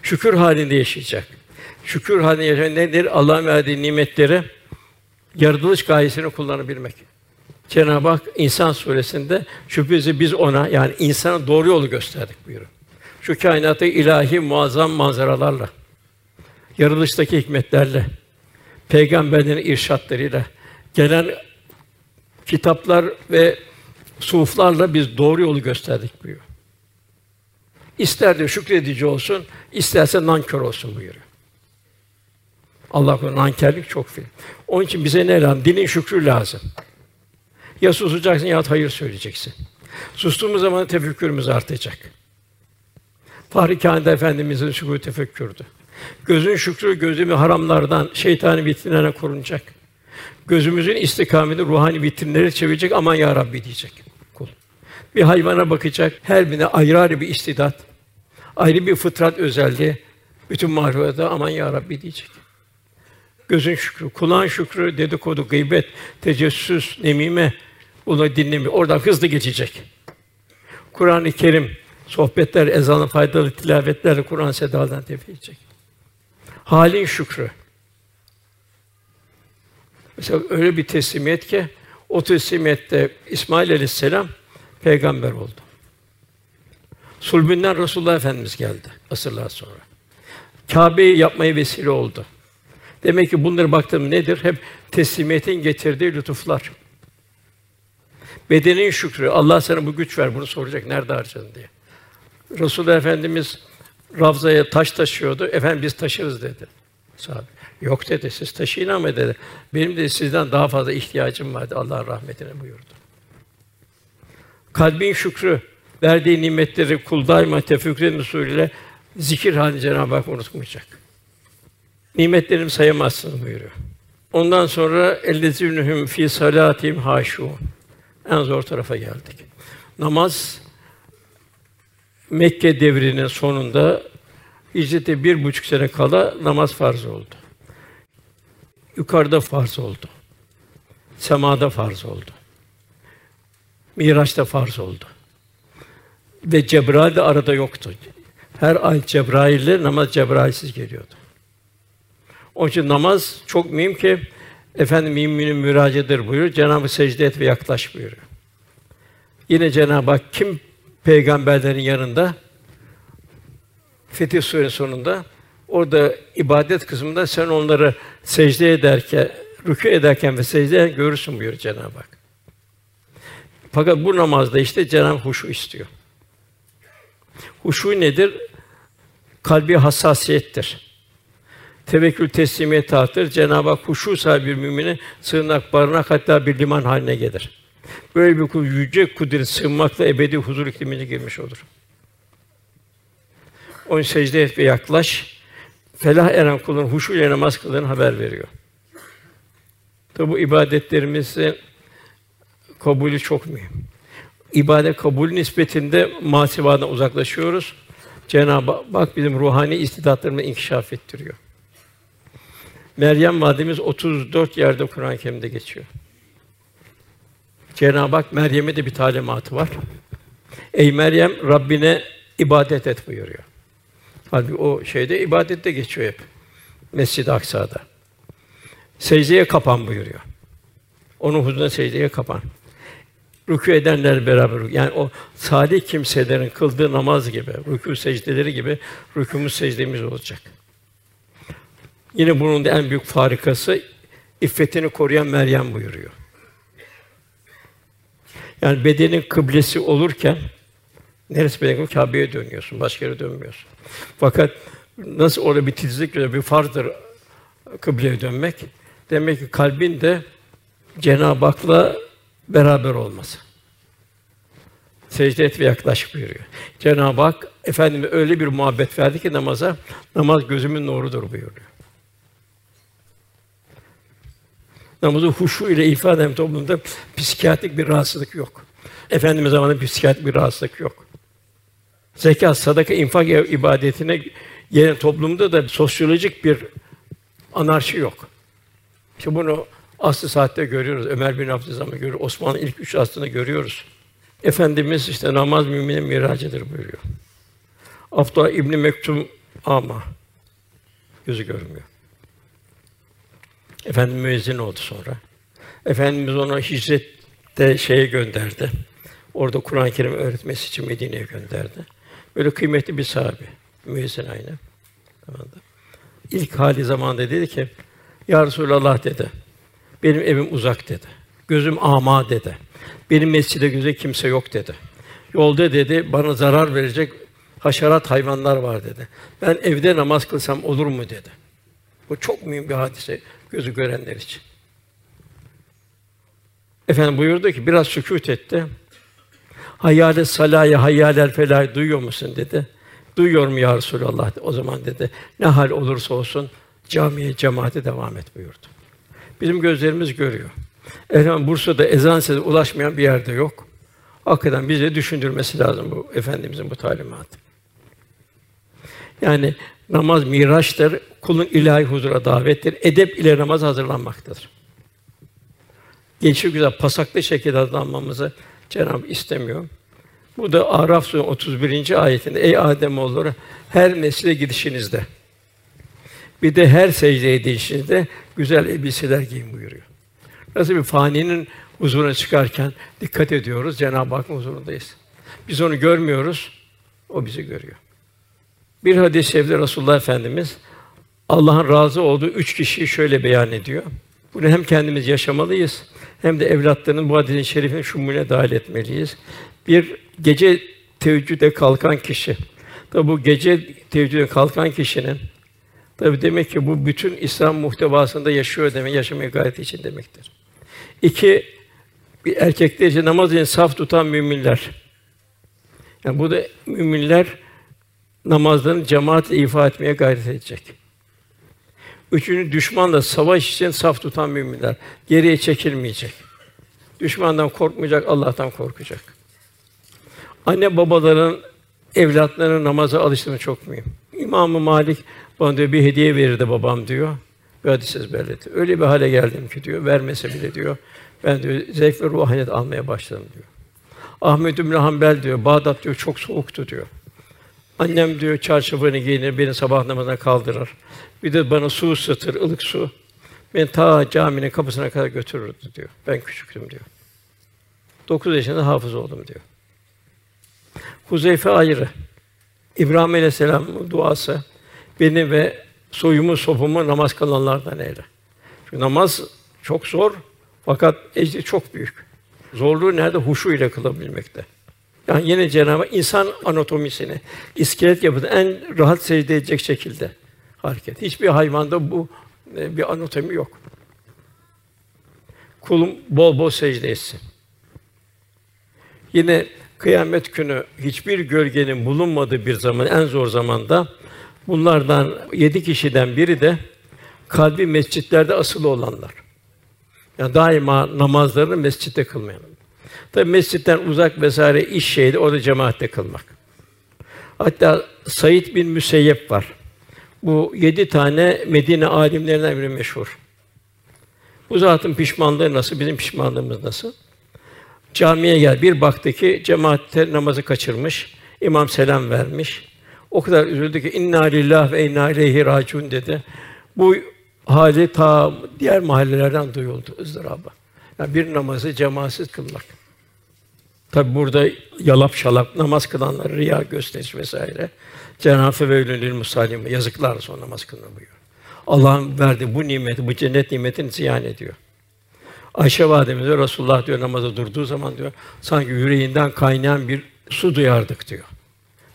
Şükür halinde yaşayacak. Şükür halinde yaşayan nedir? Allah'ın verdiği nimetleri yaratılış gayesini kullanabilmek. Cenab-ı Hak İnsan suresinde şüphesiz biz ona yani insana doğru yolu gösterdik buyuruyor. Şu kainatı ilahi muazzam manzaralarla, yaratılıştaki hikmetlerle, peygamberlerin irşatlarıyla, gelen kitaplar ve suflarla biz doğru yolu gösterdik buyuruyor. İster de şükredici olsun, isterse nankör olsun buyuruyor. Allah korusun nankerlik çok film. Onun için bize ne lazım? Dinin şükrü lazım. Ya susacaksın ya hayır söyleyeceksin. Sustuğumuz zaman tefekkürümüz artacak. Fahri Kainat Efendimizin şükrü tefekkürdü. Gözün şükrü gözümü haramlardan, şeytani vitrinlerine korunacak. Gözümüzün istikameti ruhani vitrinleri çevirecek. Aman ya Rabbi diyecek kul. Bir hayvana bakacak, her birine ayrı ayrı bir istidat, ayrı bir fıtrat özelliği. Bütün marifete aman ya Rabbi diyecek. Gözün şükrü, kulağın şükrü, dedikodu, gıybet, tecessüs, nemime, bunu dinlemi. Oradan hızlı geçecek. Kur'an-ı Kerim, sohbetler, ezanın faydalı tilavetlerle Kur'an sedadan tefecek. Halin şükrü. Mesela öyle bir teslimiyet ki o teslimiyette İsmail Aleyhisselam peygamber oldu. Sulbünden Resulullah Efendimiz geldi asırlar sonra. Kâbe'yi yapmaya vesile oldu. Demek ki bunları baktığım nedir? Hep teslimiyetin getirdiği lütuflar. Bedenin şükrü, Allah sana bu güç ver, bunu soracak, nerede harcadın diye. Resulullah Efendimiz Ravza'ya taş taşıyordu. Efendim biz taşırız dedi. Sahabe. Yok dedi, siz taşıyın ama dedi. Benim de sizden daha fazla ihtiyacım vardı. Allah rahmetine buyurdu. Kalbin şükrü, verdiği nimetleri kul daima tefekkür usulüyle zikir halinde Cenab-ı Hak unutmayacak. Nimetlerimi sayamazsınız buyuruyor. Ondan sonra ellezinhum fi salatim haşun. En zor tarafa geldik. Namaz Mekke devrinin sonunda hicrete bir buçuk sene kala namaz farz oldu. Yukarıda farz oldu. Semada farz oldu. Miraç'ta farz oldu. Ve Cebrail de arada yoktu. Her ay Cebrail'le namaz Cebrail'siz geliyordu. Onun için namaz çok mühim ki efendim müminin müracıdır buyuruyor. Cenab-ı secde et ve yaklaş buyuruyor. Yine Cenab-ı Hak kim peygamberlerin yanında Fetih Suresi sonunda orada ibadet kısmında sen onları secde ederken, rükû ederken ve secde ederken görürsün buyuruyor Cenab-ı Hak. Fakat bu namazda işte Cenab-ı Huşu istiyor. Huşu nedir? Kalbi hassasiyettir. Tevekkül teslimiyet tahtır. Cenab-ı Hak huşu sahibi bir mümine sığınak, barınak hatta bir liman haline gelir. Böyle bir kul yüce kudret sığınmakla ebedi huzur iklimine girmiş olur. Onun secde et ve yaklaş. Felah eren kulun huşu ile namaz kıldığını haber veriyor. Tabi bu ibadetlerimizin kabulü çok mühim. İbadet kabul nispetinde masivadan uzaklaşıyoruz. Cenab-ı Hak bizim ruhani istidatlarımızı inkişaf ettiriyor. Meryem validemiz 34 yerde Kur'an-ı Kerim'de geçiyor. Cenab-ı Hak Meryem'e de bir talimatı var. Ey Meryem Rabbine ibadet et buyuruyor. Halbuki o şeyde ibadette geçiyor hep. Mescid-i Aksa'da. Secdeye kapan buyuruyor. Onun huzurunda secdeye kapan. Rükû edenler beraber yani o salih kimselerin kıldığı namaz gibi, rükû secdeleri gibi rükûmüz secdemiz olacak. Yine bunun da en büyük farikası iffetini koruyan Meryem buyuruyor. Yani bedenin kıblesi olurken neresi bedenin Kâbe'ye dönüyorsun, başka yere dönmüyorsun. Fakat nasıl orada bir titizlik bir farzdır kıbleye dönmek. Demek ki kalbin de Cenab-ı Hak'la beraber olması. Secde et ve yaklaş buyuruyor. Cenab-ı Hak efendime öyle bir muhabbet verdi ki namaza, namaz gözümün nurudur buyuruyor. Namazı huşu ile ifade eden toplumda psikiyatrik bir rahatsızlık yok. Efendimiz zamanında psikiyatrik bir rahatsızlık yok. Zekat, sadaka, infak ibadetine yeni toplumda da sosyolojik bir anarşi yok. İşte bunu aslı saatte görüyoruz. Ömer bin Abdülazam'ı görüyoruz. Osman'ın ilk üç aslını görüyoruz. Efendimiz işte namaz müminin miracıdır buyuruyor. Abdullah İbni Mektum ama gözü görmüyor. Efendim müezzin oldu sonra. Efendimiz onu hicrette şeye gönderdi. Orada Kur'an-ı Kerim öğretmesi için Medine'ye gönderdi. Böyle kıymetli bir sahabe. Müezzin aynı. Tamam İlk hali zamanında dedi ki, Ya Resulallah dedi, benim evim uzak dedi. Gözüm ama dedi. Benim mescide göze kimse yok dedi. Yolda dedi, bana zarar verecek haşerat hayvanlar var dedi. Ben evde namaz kılsam olur mu dedi. Bu çok mühim bir hadise gözü görenler için. Efendim buyurdu ki biraz sükût etti. Hayale salaya hayalel felah duyuyor musun dedi. Duyuyorum ya Resulallah. O zaman dedi ne hal olursa olsun camiye cemaate devam et buyurdu. Bizim gözlerimiz görüyor. Efendim Bursa'da ezan sesi ulaşmayan bir yerde yok. Hakikaten bize düşündürmesi lazım bu efendimizin bu talimatı. Yani namaz miraçtır, kulun ilahi huzura davettir. Edep ile namaz hazırlanmaktadır. Gelişi güzel pasaklı şekilde hazırlanmamızı Cenab-ı istemiyor. Bu da Araf Suresi 31. ayetinde ey Adem oğulları her mescide gidişinizde bir de her secde edişinizde güzel elbiseler giyin buyuruyor. Nasıl bir faninin huzuruna çıkarken dikkat ediyoruz, Cenab-ı Hakk'ın huzurundayız. Biz onu görmüyoruz, o bizi görüyor. Bir hadis-i şerifte Resulullah Efendimiz Allah'ın razı olduğu üç kişiyi şöyle beyan ediyor. Bunu hem kendimiz yaşamalıyız hem de evlatlarının bu hadisin şerifini şumule dahil etmeliyiz. Bir gece teheccüde kalkan kişi. Tabi bu gece teheccüde kalkan kişinin tabi demek ki bu bütün İslam muhtevasında yaşıyor demek, yaşamaya gayret için demektir. İki, bir erkekler için namaz için saf tutan müminler. Yani bu da müminler namazlarını cemaatle ifa etmeye gayret edecek. Üçüncü düşmanla savaş için saf tutan müminler geriye çekilmeyecek. Düşmandan korkmayacak, Allah'tan korkacak. Anne babaların evlatlarını namaza alıştırma çok mühim. İmamı Malik bana diyor bir hediye verirdi babam diyor. Bir hadis ezberledi. Öyle bir hale geldim ki diyor, vermese bile diyor. Ben diyor zevk ve ruhaniyet almaya başladım diyor. Ahmed bin Hanbel diyor, Bağdat diyor çok soğuktu diyor. Annem diyor çarşafını giyinir, beni sabah namazına kaldırır. Bir de bana su ısıtır, ılık su. Beni ta caminin kapısına kadar götürürdü diyor. Ben küçüktüm diyor. Dokuz yaşında hafız oldum diyor. Huzeyfe ayrı. İbrahim Aleyhisselam duası beni ve soyumu sopumu namaz kılanlardan eyle. Çünkü namaz çok zor fakat ecri çok büyük. Zorluğu nerede? Huşu ile kılabilmekte. Yani yine Cenab-ı insan anatomisini, iskelet yapıda en rahat secde edecek şekilde hareket. Hiçbir hayvanda bu e, bir anatomi yok. Kulum bol bol secde etsin. Yine kıyamet günü hiçbir gölgenin bulunmadığı bir zaman, en zor zamanda bunlardan yedi kişiden biri de kalbi mescitlerde asılı olanlar. Yani daima namazlarını mescitte kılmayan. Tabi mescitten uzak vesaire iş şeydi, orada cemaatte kılmak. Hatta Said bin Müseyyep var. Bu yedi tane Medine alimlerinden biri meşhur. Bu zatın pişmanlığı nasıl, bizim pişmanlığımız nasıl? Camiye gel, bir baktı ki cemaatte namazı kaçırmış, imam selam vermiş. O kadar üzüldü ki inna lillah ve inna ileyhi raciun dedi. Bu hali ta diğer mahallelerden duyuldu ızdırabı. Yani bir namazı cemaatsiz kılmak. Tabi burada yalap şalap namaz kılanlar riya gösteriş vesaire. Cenab-ı Veylül musallim yazıklar son namaz kılma buyuruyor. Allah'ın verdiği bu nimeti, bu cennet nimetini ziyan ediyor. Ayşe validemize Resulullah diyor namaza durduğu zaman diyor sanki yüreğinden kaynayan bir su duyardık diyor.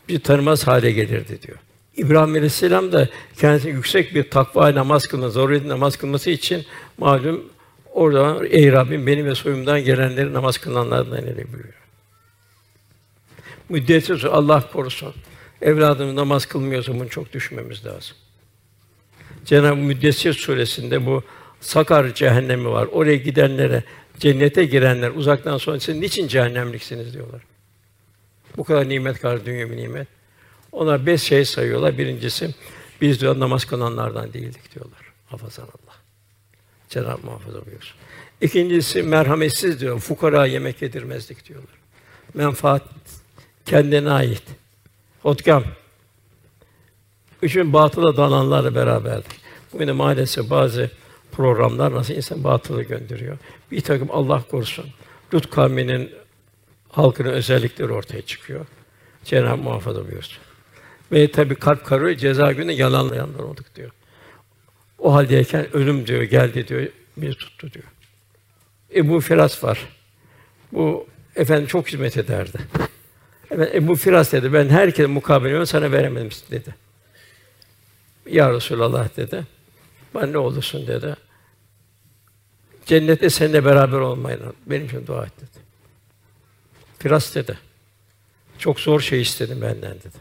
Bir tanımaz hale gelirdi diyor. İbrahim Aleyhisselam da kendisi yüksek bir takva namaz kılma, zorunlu namaz kılması için malum orada ey Rabbim benim ve soyumdan gelenleri namaz kılanlardan eyle buyuruyor. Müddetsiz Allah korusun. Evladımız namaz kılmıyorsa bunu çok düşmemiz lazım. Cenab-ı Müddessir suresinde bu Sakar cehennemi var. Oraya gidenlere, cennete girenler uzaktan sonra siz niçin cehennemliksiniz diyorlar. Bu kadar nimet kadar dünya bir nimet. Onlar beş şey sayıyorlar. Birincisi biz diyor namaz kılanlardan değildik diyorlar. Hafazan Allah. Cenab-ı muhafaza buyursun. İkincisi merhametsiz diyor. Fukara yemek yedirmezdik diyorlar. Menfaat kendine ait. Hotkam. Üçün batıla dalanlarla beraberdik. Bugün de maalesef bazı programlar nasıl insan batılı gönderiyor. Bir takım Allah korusun. Lut kavminin halkının özellikleri ortaya çıkıyor. Cenab-ı muhafaza buyursun. Ve tabi kalp karıyor, ceza günü yalanlayanlar olduk diyor. O haldeyken ölüm diyor, geldi diyor, bir tuttu diyor. Ebu Firas var. Bu efendim çok hizmet ederdi. Evet, Ebu Firas dedi, ben herkese mukabele sana veremedim dedi. Ya Resulallah dedi. Bana ne olursun dedi. Cennette seninle beraber olmayın. Benim için dua et dedi. Firas dedi. Çok zor şey istedim benden dedi.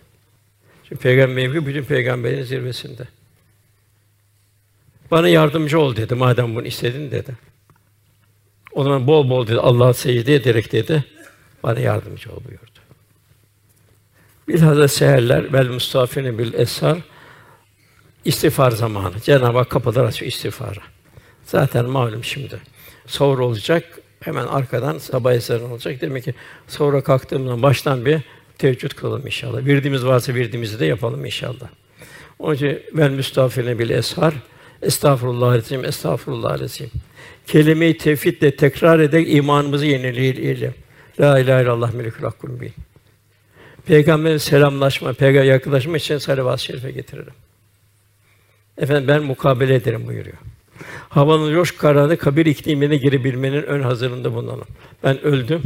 Çünkü peygamberim bütün peygamberin zirvesinde. Bana yardımcı ol dedi madem bunu istedin dedi. O zaman bol bol dedi Allah'a secde ederek dedi. Bana yardımcı ol buyurdu. Bilhassa seherler vel mustafine bil esar istiğfar zamanı. Cenab-ı Hak kapılar açıyor istiğfara. Zaten malum şimdi. Sahur olacak, hemen arkadan sabah ezanı olacak. Demek ki sonra kalktığımdan baştan bir teheccüd kılalım inşallah. Virdiğimiz varsa virdiğimizi de yapalım inşallah. Onun için vel müstafirine bil eshar estağfurullah azim estağfurullah azim. Kelime-i tevhidle tekrar ederek imanımızı yenileyelim. La ilahe illallah melikul hakkul bin. Peygamberin selamlaşma, peygamber yaklaşma için salavat-ı şerife getiririm. Efendim ben mukabele ederim buyuruyor. Havanın yoş kararı kabir iklimine girebilmenin ön hazırlığında bulunalım. Ben öldüm.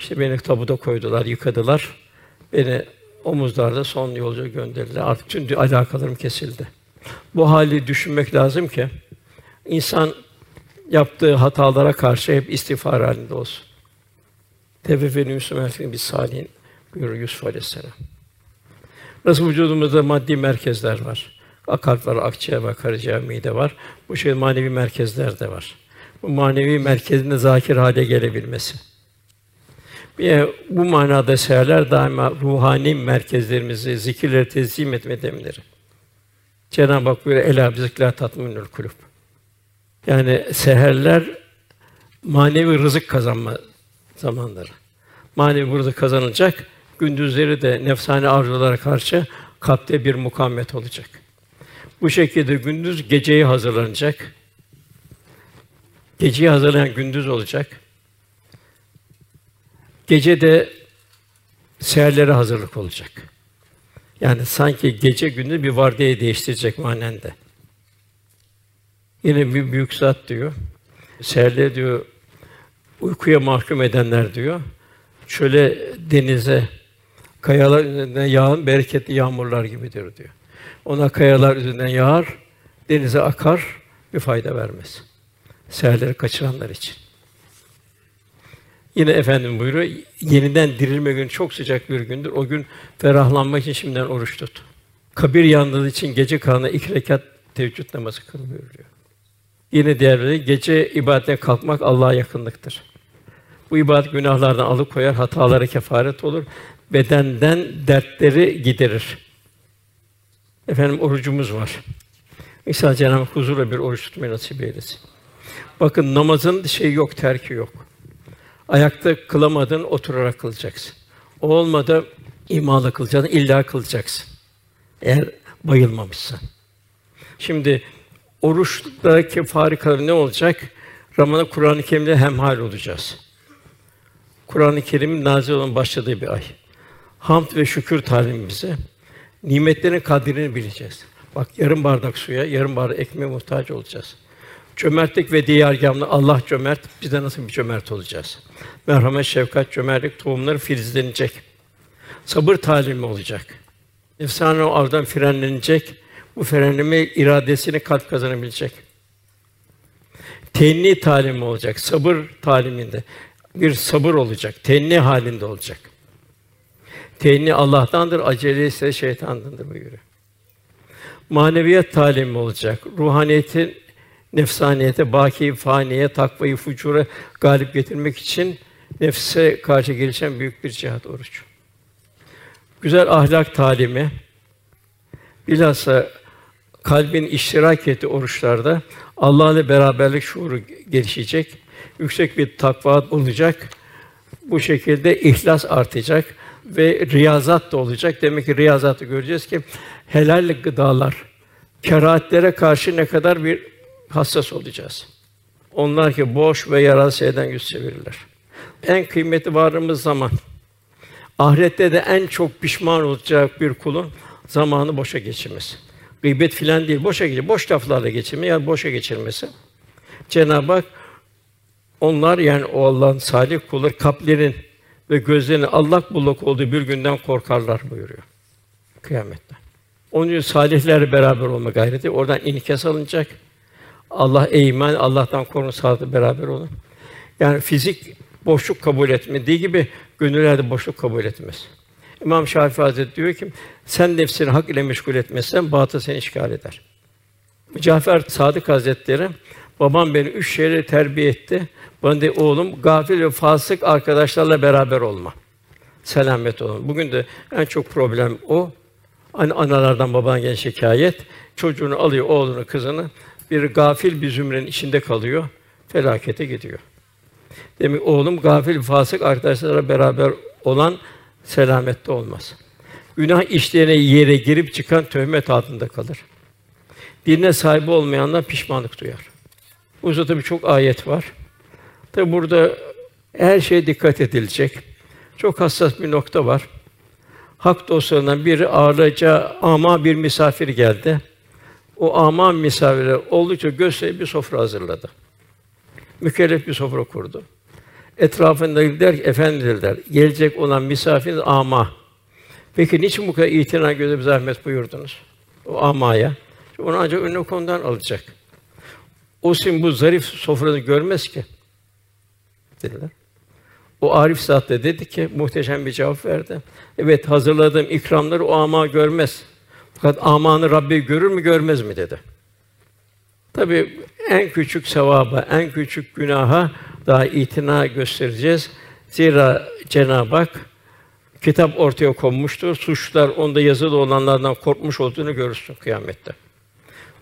İşte beni tabuda koydular, yıkadılar. Beni omuzlarda son yolcu gönderdiler. Artık tüm alakalarım kesildi. Bu hali düşünmek lazım ki insan yaptığı hatalara karşı hep istiğfar halinde olsun. Tevbe Müslüman bir salihin buyuruyor Yusuf Aleyhisselam. Nasıl vücudumuzda maddi merkezler var. Kalp var, akciğer var, karaciğer, mide var. Bu şey manevi merkezler de var. Bu manevi merkezinde zakir hale gelebilmesi. Bir bu manada seherler daima ruhani merkezlerimizi, zikirleri tezim etme demleri. Cenab-ı Hak buyuruyor, "Ela bizikler tatminül kulub." Yani seherler manevi rızık kazanma zamanları. Manevi rızık kazanılacak, gündüzleri de nefsani arzulara karşı kalpte bir mukavemet olacak. Bu şekilde gündüz geceyi hazırlanacak. Geceyi hazırlayan gündüz olacak. Gece de seherlere hazırlık olacak. Yani sanki gece gündüz bir vardiyayı değiştirecek manende. Yine bir büyük zat diyor. Seherleri diyor uykuya mahkum edenler diyor. Şöyle denize kayalar üzerinden yağan bereketli yağmurlar gibidir diyor. Ona kayalar üzerinden yağar, denize akar, bir fayda vermez. Seherleri kaçıranlar için. Yine efendim buyuruyor, yeniden dirilme günü çok sıcak bir gündür. O gün ferahlanmak için şimdiden oruç tut. Kabir yandığı için gece kalanı iki rekat teheccüd namazı kıl buyuruyor. Yine diğerleri gece ibadete kalkmak Allah'a yakınlıktır. Bu ibadet günahlardan alıkoyar, hatalara kefaret olur, bedenden dertleri giderir. Efendim orucumuz var. İnşallah Cenab-ı Hak huzurla bir oruç tutmayı nasip eylesin. Bakın namazın şey yok, terki yok. Ayakta kılamadın, oturarak kılacaksın. O olmadı, imalı kılacaksın, illa kılacaksın. Eğer bayılmamışsan. Şimdi oruçtaki farikaları ne olacak? Ramazan Kur'an-ı Kerim'de hemhal olacağız. Kur'an-ı Kerim'in nazil olan başladığı bir ay. Hamd ve şükür talimi bize. Nimetlerin kadrini bileceğiz. Bak yarım bardak suya, yarım bardak ekmeğe muhtaç olacağız. Cömertlik ve diyargâmlı Allah cömert, biz de nasıl bir cömert olacağız? Merhamet, şefkat, cömertlik tohumları filizlenecek. Sabır talimi olacak. Efsane o avdan frenlenecek. Bu frenleme iradesini kalp kazanabilecek. Tenni talimi olacak. Sabır taliminde bir sabır olacak. Tenni halinde olacak. Tenni Allah'tandır, acele ise şeytandandır buyuruyor. Maneviyat talimi olacak. Ruhaniyetin nefsaniyete, baki faniye, takvayı, fucura galip getirmek için nefse karşı gelişen büyük bir cihat oruç. güzel ahlak talimi, bilhassa kalbin iştirak ettiği oruçlarda Allah ile beraberlik şuuru gelişecek, yüksek bir takva olacak. Bu şekilde ihlas artacak ve riyazat da olacak. Demek ki riyazatı göreceğiz ki helal gıdalar, kerahatlere karşı ne kadar bir hassas olacağız. Onlar ki boş ve yararsız şeyden yüz çevirirler. En kıymetli varlığımız zaman. Ahirette de en çok pişman olacak bir kulun zamanı boşa geçirmesi. Gıybet filan değil, boşa geçir, boş laflarla geçirme yani boşa geçirmesi. Cenab-ı Hak onlar yani o Allah'ın salih kulları kalplerin ve gözlerinin allak bullak olduğu bir günden korkarlar buyuruyor. Kıyamette. Onun için salihlerle beraber olma gayreti. Oradan inikas alınacak. Allah eğmen, Allah'tan korun, sağlıklı beraber olun. Yani fizik boşluk kabul etmediği gibi gönüller de boşluk kabul etmez. İmam Şafii Hazretleri diyor ki sen nefsini hak ile meşgul etmezsen batıl seni işgal eder. Cafer Sadık Hazretleri babam beni üç şeyle terbiye etti. Bana de oğlum gafil ve fasık arkadaşlarla beraber olma. Selamet olun. Bugün de en çok problem o. Hani analardan babadan gelen şikayet. Çocuğunu alıyor, oğlunu, kızını bir gafil bir zümrenin içinde kalıyor. Felakete gidiyor. Demek oğlum gafil, fasık arkadaşlarla beraber olan selamette olmaz. Günah işlerine yere girip çıkan töhmet altında kalır. Dinle sahibi olmayanlar pişmanlık duyar. Bu tabi çok ayet var. Tabi burada her şeye dikkat edilecek. Çok hassas bir nokta var. Hak dostlarından biri ağırlayacağı ama bir misafir geldi. O ama misafire oldukça gösterip bir sofra hazırladı. Mükellef bir sofra kurdu. Etrafında der ki, efendi dediler, gelecek olan misafir ama. Peki niçin bu kadar itina bir zahmet buyurdunuz? O amaya. Onu ancak önüne konudan alacak. O sim bu zarif sofranı görmez ki. Dediler. O arif zat da dedi ki muhteşem bir cevap verdi. Evet hazırladığım ikramları o ama görmez. Fakat amanı Rabbi görür mü görmez mi dedi. Tabi en küçük sevaba, en küçük günaha daha itina göstereceğiz. Zira Cenab-ı Hak kitap ortaya konmuştur. Suçlar onda yazılı olanlardan korkmuş olduğunu görürsün kıyamette.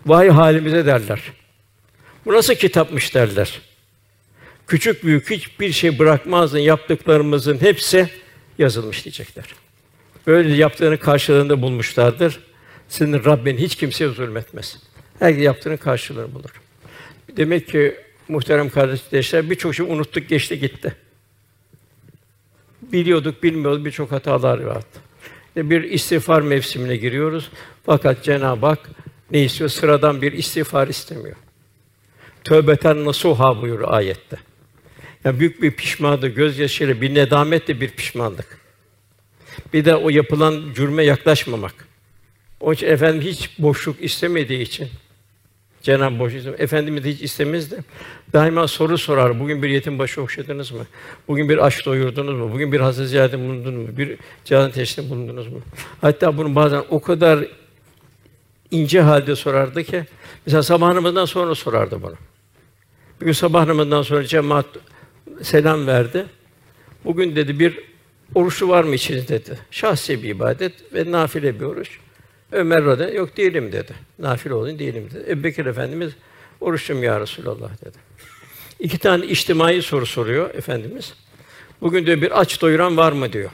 Vay halimize derler. Bu nasıl kitapmış derler. Küçük büyük hiçbir şey bırakmazdın yaptıklarımızın hepsi yazılmış diyecekler. Böyle yaptığını karşılığında bulmuşlardır. Senin Rabbin hiç kimseye zulmetmez. Herkes yaptığının karşılığını bulur. Demek ki muhterem kardeşler birçok şey unuttuk, geçti gitti. Biliyorduk, bilmiyorduk birçok hatalar vardı. Bir istiğfar mevsimine giriyoruz. Fakat Cenab-ı Hak ne istiyor? Sıradan bir istiğfar istemiyor. Tövbeten nasuha buyuruyor ayette. Yani büyük bir pişmanlık, gözyaşıyla bir nedametle bir pişmanlık. Bir de o yapılan cürme yaklaşmamak. Onun için efendim hiç boşluk istemediği için Cenab-ı boş istemez. Efendimiz hiç istemezdi. Daima soru sorar. Bugün bir yetim başı okşadınız mı? Bugün bir aç doyurdunuz mu? Bugün bir hasta ziyareti bulundunuz mu? Bir can teşhisi bulundunuz mu? Hatta bunu bazen o kadar ince halde sorardı ki mesela sabah namazından sonra sorardı bunu. Bir gün sabah namazından sonra cemaat selam verdi. Bugün dedi bir oruçlu var mı içinizde dedi. Şahsi bir ibadet ve nafile bir oruç. Ömer radıyallahu yok değilim dedi. Nafile olayım değilim dedi. Ebu Bekir Efendimiz oruçluyum ya Resulallah dedi. İki tane içtimai soru soruyor Efendimiz. Bugün diyor bir aç doyuran var mı diyor.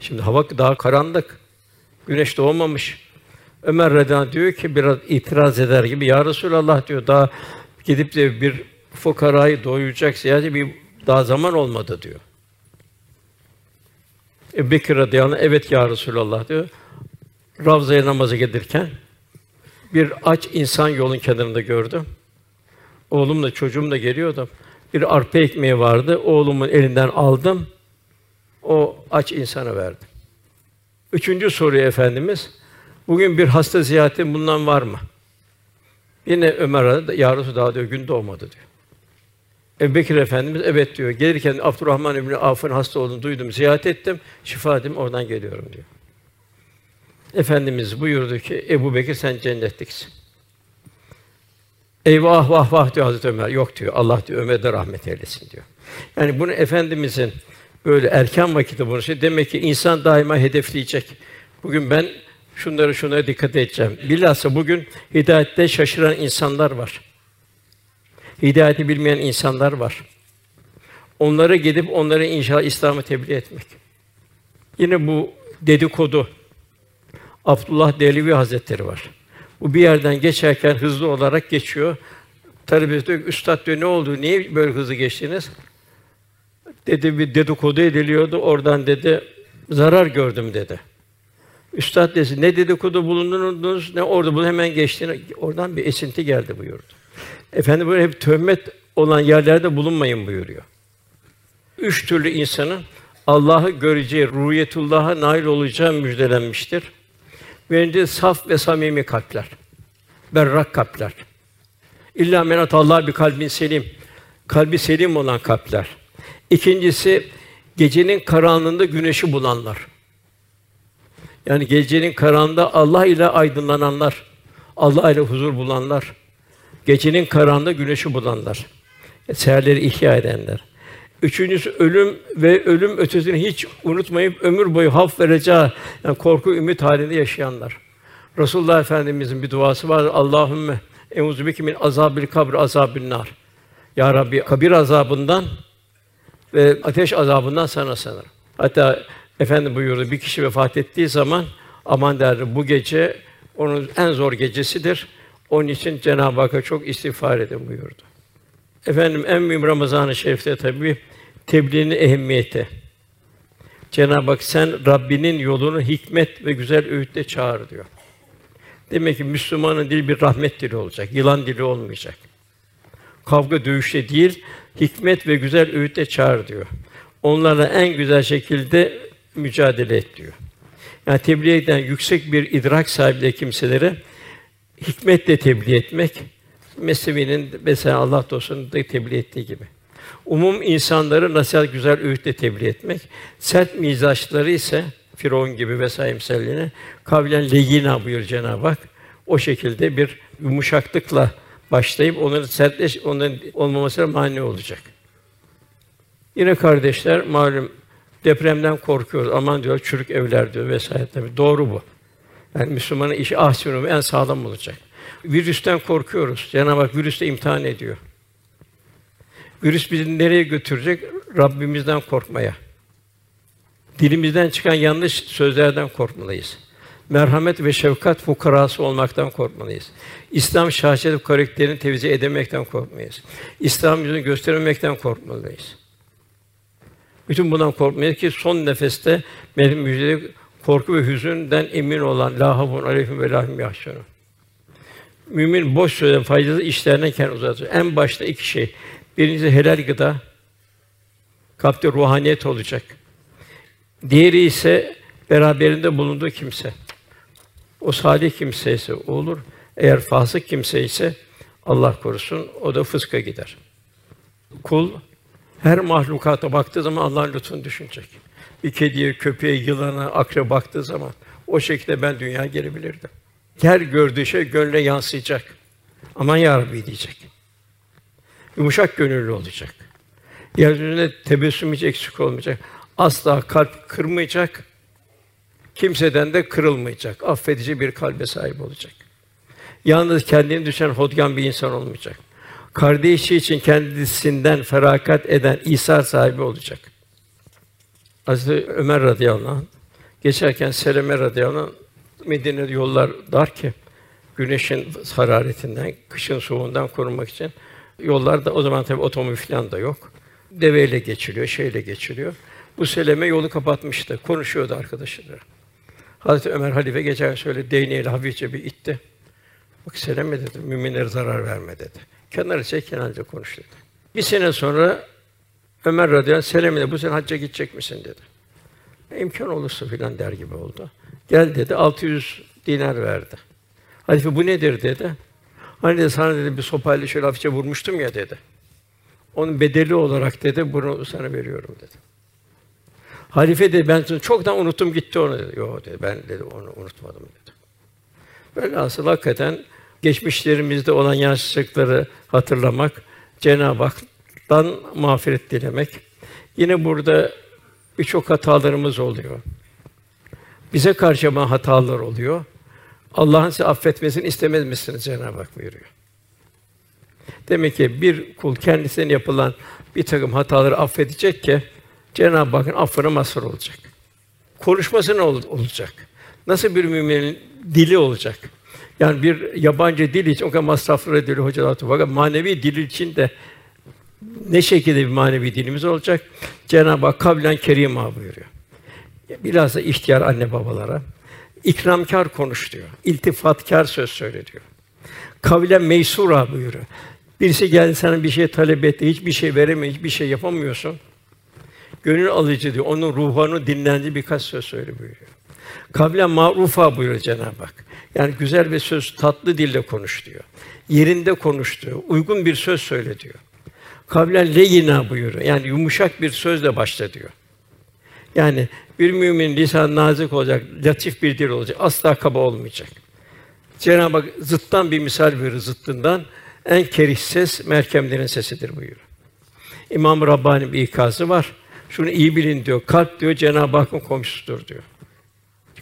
Şimdi hava daha karanlık. Güneş doğmamış. Ömer radıyallahu diyor ki biraz itiraz eder gibi ya Resulallah diyor daha gidip de bir fukarayı doyuracak siyasi bir daha zaman olmadı diyor. Ebu Bekir radıyallahu anh, evet ya Resulallah diyor. Ravza'ya namaza gelirken bir aç insan yolun kenarında gördüm. Oğlumla çocuğum da geliyordu. Bir arpa ekmeği vardı. Oğlumun elinden aldım. O aç insana verdim. Üçüncü soruyu efendimiz bugün bir hasta ziyareti bundan var mı? Yine Ömer. Ya Resulallah diyor gün doğmadı diyor. Ebu Bekir Efendimiz evet diyor. Gelirken Abdurrahman İbni Avf'ın hasta olduğunu duydum, ziyaret ettim. Şifa ettim, oradan geliyorum diyor. Efendimiz buyurdu ki Ebu Bekir sen cennetliksin. Eyvah vah vah diyor Hazreti Ömer. Yok diyor. Allah diyor Ömer'e rahmet eylesin diyor. Yani bunu efendimizin böyle erken vakitte bunu şey demek ki insan daima hedefleyecek. Bugün ben şunları şunlara dikkat edeceğim. Bilhassa bugün hidayette şaşıran insanlar var. Hidayeti bilmeyen insanlar var. Onlara gidip onları inşallah İslam'ı tebliğ etmek. Yine bu dedikodu. Abdullah Dehlevi Hazretleri var. Bu bir yerden geçerken hızlı olarak geçiyor. Talebesi diyor, Üstad diyor, ne oldu, niye böyle hızlı geçtiniz? Dedi, bir dedikodu ediliyordu, oradan dedi, zarar gördüm dedi. Üstad dedi, ne dedikodu bulundunuz, ne orada bunu hemen geçtiğini, oradan bir esinti geldi buyurdu. Efendim böyle hep töhmet olan yerlerde bulunmayın buyuruyor. Üç türlü insanın Allah'ı göreceği, ruhiyetullah'a nail olacağı müjdelenmiştir. Birinci saf ve samimi kalpler. Berrak kalpler. İlla menat Allah bir kalbin selim. Kalbi selim olan kalpler. İkincisi gecenin karanlığında güneşi bulanlar. Yani gecenin karanlığında Allah ile aydınlananlar, Allah ile huzur bulanlar, gecenin karanlığında güneşi bulanlar, seherleri ihya edenler. Üçüncüsü ölüm ve ölüm ötesini hiç unutmayıp ömür boyu haf vereceği yani korku ümit halinde yaşayanlar. Resulullah Efendimizin bir duası var. Allahümme Euzu bike min azabil kabr azabin nar. Ya Rabbi kabir azabından ve ateş azabından sana sığınırım. Hatta efendi buyurdu bir kişi vefat ettiği zaman aman derdi bu gece onun en zor gecesidir. Onun için Cenab-ı Hakk'a çok istiğfar edin buyurdu. Efendim en mühim Ramazan-ı Şerif'te tabii tebliğinin ehemmiyeti. Cenab-ı Hak sen Rabbinin yolunu hikmet ve güzel öğütle çağır diyor. Demek ki Müslümanın dili bir rahmet dili olacak, yılan dili olmayacak. Kavga dövüşte değil, hikmet ve güzel öğütle çağır diyor. Onlarla en güzel şekilde mücadele et diyor. Yani tebliğ eden yüksek bir idrak sahibi kimselere hikmetle tebliğ etmek, Mesnevi'nin mesela Allah dostunun da tebliğ ettiği gibi. Umum insanları nasihat güzel öğütle tebliğ etmek, sert mizaçları ise Firavun gibi vesaire misallerine kavlen leyina buyur Cenab-ı Hak. O şekilde bir yumuşaklıkla başlayıp onların sertleş onların olmamasına mani olacak. Yine kardeşler malum depremden korkuyoruz. Aman diyor çürük evler diyor vesaire tabii doğru bu. Yani Müslümanın işi ahsinu en sağlam olacak. Virüsten korkuyoruz. Cenab-ı Hak virüste imtihan ediyor. Virüs bizi nereye götürecek? Rabbimizden korkmaya. Dilimizden çıkan yanlış sözlerden korkmalıyız. Merhamet ve şefkat fukarası olmaktan korkmalıyız. İslam şahsiyet karakterini tevzi edemekten korkmayız. İslam yüzünü göstermemekten korkmalıyız. Bütün bundan korkmayız ki son nefeste benim müjdeli korku ve hüzünden emin olan la havun aleyhim ve lahim yahşurun. Mümin boş sözden faydalı işlerden kendini uzatır. En başta iki şey. Birincisi helal gıda. Kalpte ruhaniyet olacak. Diğeri ise beraberinde bulunduğu kimse. O salih kimse ise olur. Eğer fasık kimse ise Allah korusun o da fıska gider. Kul her mahlukata baktığı zaman Allah'ın lütfunu düşünecek. Bir kediye, köpeğe, yılana, akre baktığı zaman o şekilde ben dünya gelebilirdim. Her gördüğü şey gönle yansıyacak. Aman ya Rabbi diyecek. Yumuşak gönüllü olacak. Yeryüzünde tebessüm hiç eksik olmayacak. Asla kalp kırmayacak. Kimseden de kırılmayacak. Affedici bir kalbe sahip olacak. Yalnız kendini düşen hodgan bir insan olmayacak. Kardeşi için kendisinden ferakat eden İsa sahibi olacak. Hazreti Ömer radıyallahu anh geçerken Seleme radıyallahu anh Medine'de yollar dar ki güneşin hararetinden, kışın soğuğundan korunmak için yollarda o zaman tabii otomobil falan da yok. Deveyle geçiliyor, şeyle geçiliyor. Bu Seleme yolu kapatmıştı. Konuşuyordu arkadaşları. Hazreti Ömer halife geçen şöyle değneğiyle hafifçe bir itti. Bak Seleme dedi, müminlere zarar verme dedi. Kenara çek, kenarca konuş dedi. Bir sene sonra Ömer radıyallahu anh bu sene hacca gidecek misin dedi. E, olursa filan der gibi oldu. Gel dedi, 600 dinar verdi. Halife bu nedir dedi. Hani de sana dedi bir sopayla şöyle hafifçe vurmuştum ya dedi. Onun bedeli olarak dedi bunu sana veriyorum dedi. Halife de ben çoktan unuttum gitti onu dedi. Yok dedi ben dedi onu unutmadım dedi. Böyle asıl hakikaten geçmişlerimizde olan yanlışlıkları hatırlamak, Cenab-ı Hak'tan mağfiret dilemek. Yine burada Birçok hatalarımız oluyor. Bize karşı ama hatalar oluyor. Allah'ın size affetmesini istemez misiniz Cenab-ı Hak buyuruyor. Demek ki bir kul kendisine yapılan bir takım hataları affedecek ki Cenab-ı Hakk'ın affına mazhar olacak. Konuşması ne ol- olacak? Nasıl bir müminin dili olacak? Yani bir yabancı dil için o kadar masraflar ediliyor hocalar. Fakat manevi dil için de ne şekilde bir manevi dilimiz olacak? Cenab-ı Hak kavlen kerim buyuruyor. Bilhassa ihtiyar anne babalara ikramkar konuş diyor. İltifatkar söz söyle diyor. Kavlen meysura buyuruyor. Birisi geldi sana bir şey talep etti, hiçbir şey veremiyor, hiçbir şey yapamıyorsun. Gönül alıcı diyor. Onun ruhunu dinlendi birkaç söz söyle buyuruyor. Kavlen marufa buyuruyor Cenab-ı Hak. Yani güzel bir söz, tatlı dille konuş diyor. Yerinde konuş diyor. Uygun bir söz söyle diyor. Kavlen leyina buyuruyor. Yani yumuşak bir sözle başla diyor. Yani bir mümin lisan nazik olacak, latif bir dil olacak, asla kaba olmayacak. Cenab-ı Hak zıttan bir misal verir zıttından. En kerih ses merkemlerin sesidir buyuruyor. İmam Rabbani bir ikazı var. Şunu iyi bilin diyor. Kalp diyor Cenab-ı Hakk'ın komşusudur diyor.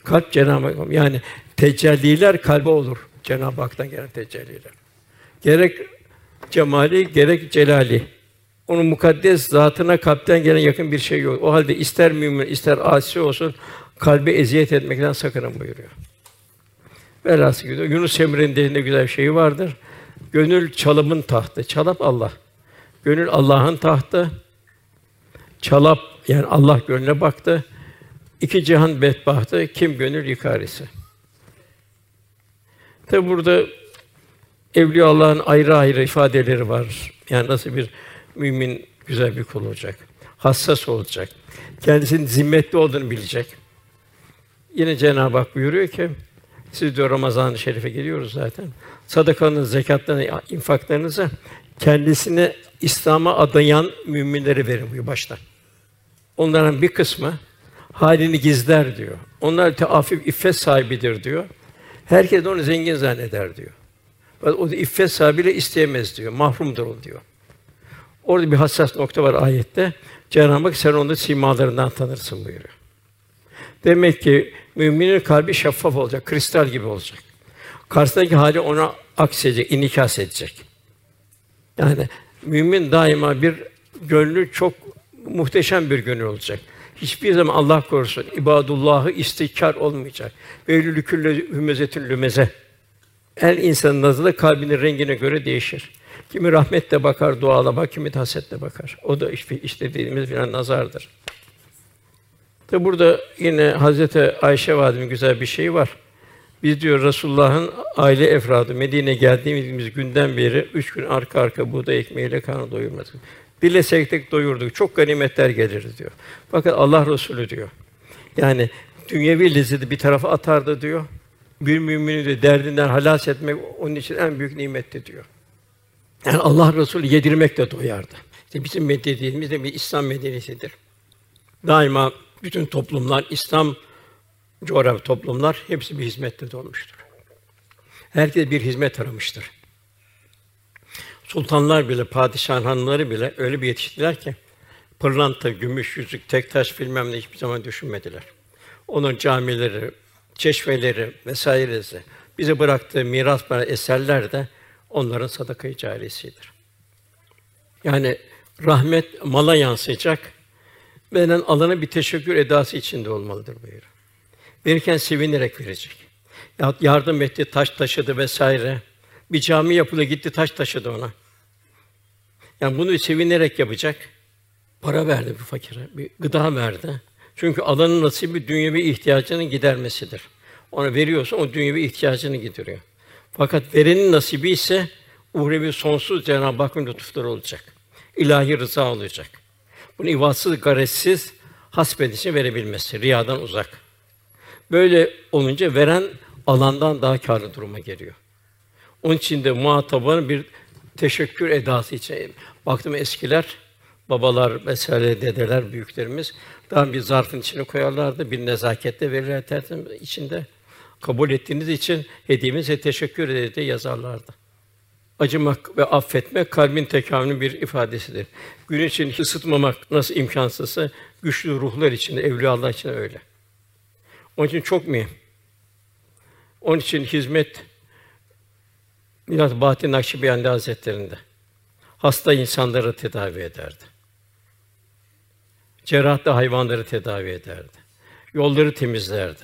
Kalp Cenab-ı Hak yani tecelliler kalbe olur. Cenab-ı Hak'tan gelen tecelliler. Gerek cemali gerek celali. Onun mukaddes zatına kalpten gelen yakın bir şey yok. O halde ister mümin ister asi olsun kalbe eziyet etmekten sakının buyuruyor. Velhasıl gidiyor. Yunus Emre'nin de güzel bir şeyi vardır. Gönül çalımın tahtı. Çalap Allah. Gönül Allah'ın tahtı. Çalap yani Allah gönlüne baktı. İki cihan bedbahtı. Kim gönül yıkar ise. Tabi burada Evliya Allah'ın ayrı ayrı ifadeleri var. Yani nasıl bir mümin güzel bir kul olacak. Hassas olacak. Kendisinin zimmetli olduğunu bilecek. Yine Cenab-ı Hak buyuruyor ki siz diyor Ramazan-ı Şerif'e geliyoruz zaten. Sadakanız, zekatlarınızı, infaklarınızı kendisine İslam'a adayan müminlere verin buyuruyor başta. Onların bir kısmı halini gizler diyor. Onlar teafif iffet sahibidir diyor. Herkes onu zengin zanneder diyor. O da iffet sahibiyle isteyemez diyor. Mahrumdur o diyor. Orada bir hassas nokta var ayette. Cenab-ı Hak sen onu simalarından tanırsın buyuruyor. Demek ki müminin kalbi şeffaf olacak, kristal gibi olacak. Karşısındaki hali ona aksedecek, inikas edecek. Yani mümin daima bir gönlü çok muhteşem bir gönül olacak. Hiçbir zaman Allah korusun ibadullahı istikrar olmayacak. Veylülü külle hümezetün lümeze. Her insanın nazarı kalbinin rengine göre değişir. Kimi rahmetle bakar, duala bak, kimi de hasetle bakar. O da işte, işte dediğimiz filan nazardır. Tabi burada yine Hazreti Ayşe validemiz güzel bir şey var. Biz diyor Resulullah'ın aile efradı Medine geldiğimiz günden beri üç gün arka arka buğday ekmeğiyle karnı doyurmadık. Dilesek tek doyurduk. Çok ganimetler gelirdi diyor. Fakat Allah Resulü diyor. Yani dünyevi lezzeti bir tarafa atardı diyor. Bir mümini de derdinden halas etmek onun için en büyük nimetti diyor. Yani Allah Resulü yedirmekle doyardı. İşte bizim medeniyetimiz de bir İslam medeniyetidir. Daima bütün toplumlar, İslam coğrafya toplumlar hepsi bir hizmette dolmuştur. Herkes bir hizmet aramıştır. Sultanlar bile, padişah hanımları bile öyle bir yetiştiler ki pırlanta, gümüş, yüzük, tek taş bilmem ne hiçbir zaman düşünmediler. Onun camileri, çeşmeleri vesairesi bize bıraktığı miras bana eserler de onların sadaka-i cariyesidir. Yani rahmet mala yansıyacak. Veren alana bir teşekkür edası içinde olmalıdır buyuruyor. Verirken sevinerek verecek. Ya yardım etti, taş taşıdı vesaire. Bir cami yapıldı, gitti taş taşıdı ona. Yani bunu sevinerek yapacak. Para verdi bir fakire, bir gıda verdi. Çünkü alanın nasibi dünyevi ihtiyacının gidermesidir. Ona veriyorsa o dünyevi ihtiyacını gideriyor. Fakat verenin nasibi ise uhrevi sonsuz Cenab-ı Hakk'ın lütufları olacak. İlahi rıza olacak. Bunu ivatsız, garetsiz hasbedişe verebilmesi, riyadan uzak. Böyle olunca veren alandan daha kârlı duruma geliyor. Onun için de muhatabın bir teşekkür edası için baktım eskiler babalar vesaire dedeler büyüklerimiz daha bir zarfın içine koyarlardı bir nezaketle verirler tertemiz içinde kabul ettiğiniz için hediyemize teşekkür ederiz diye yazarlardı. acımak ve affetmek kalbin tekamülünün bir ifadesidir. Gün için ısıtmamak nasıl imkansızsa güçlü ruhlar için de evliyalar için de öyle. Onun için çok mühim. Onun için hizmet biraz Bahattin Nakşibendi Hazretlerinde hasta insanları tedavi ederdi. Cerrah da hayvanları tedavi ederdi. Yolları temizlerdi.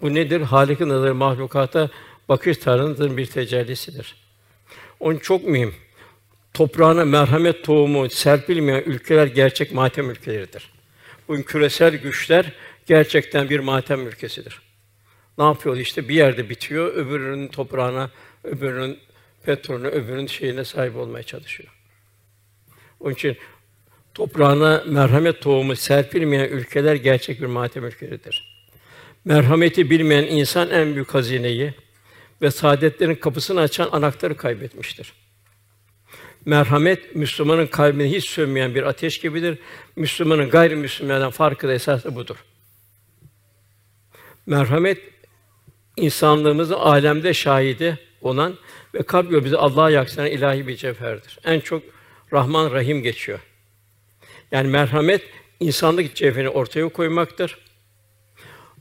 Bu nedir? Halik'in nazarı mahlukata bakış tarzının bir tecellisidir. Onun çok mühim. Toprağına merhamet tohumu serpilmeyen ülkeler gerçek matem ülkeleridir. Bugün küresel güçler gerçekten bir matem ülkesidir. Ne yapıyor işte bir yerde bitiyor, öbürünün toprağına, öbürünün petrolüne, öbürünün şeyine sahip olmaya çalışıyor. Onun için toprağına merhamet tohumu serpilmeyen ülkeler gerçek bir matem ülkeleridir. Merhameti bilmeyen insan en büyük hazineyi ve saadetlerin kapısını açan anahtarı kaybetmiştir. Merhamet Müslümanın kalbine hiç sönmeyen bir ateş gibidir. Müslümanın gayrimüslimlerden farkı da esasında budur. Merhamet insanlığımızın alemde şahidi olan ve kalp bizi Allah'a yaksınan ilahi bir cevherdir. En çok Rahman Rahim geçiyor. Yani merhamet insanlık cevherini ortaya koymaktır.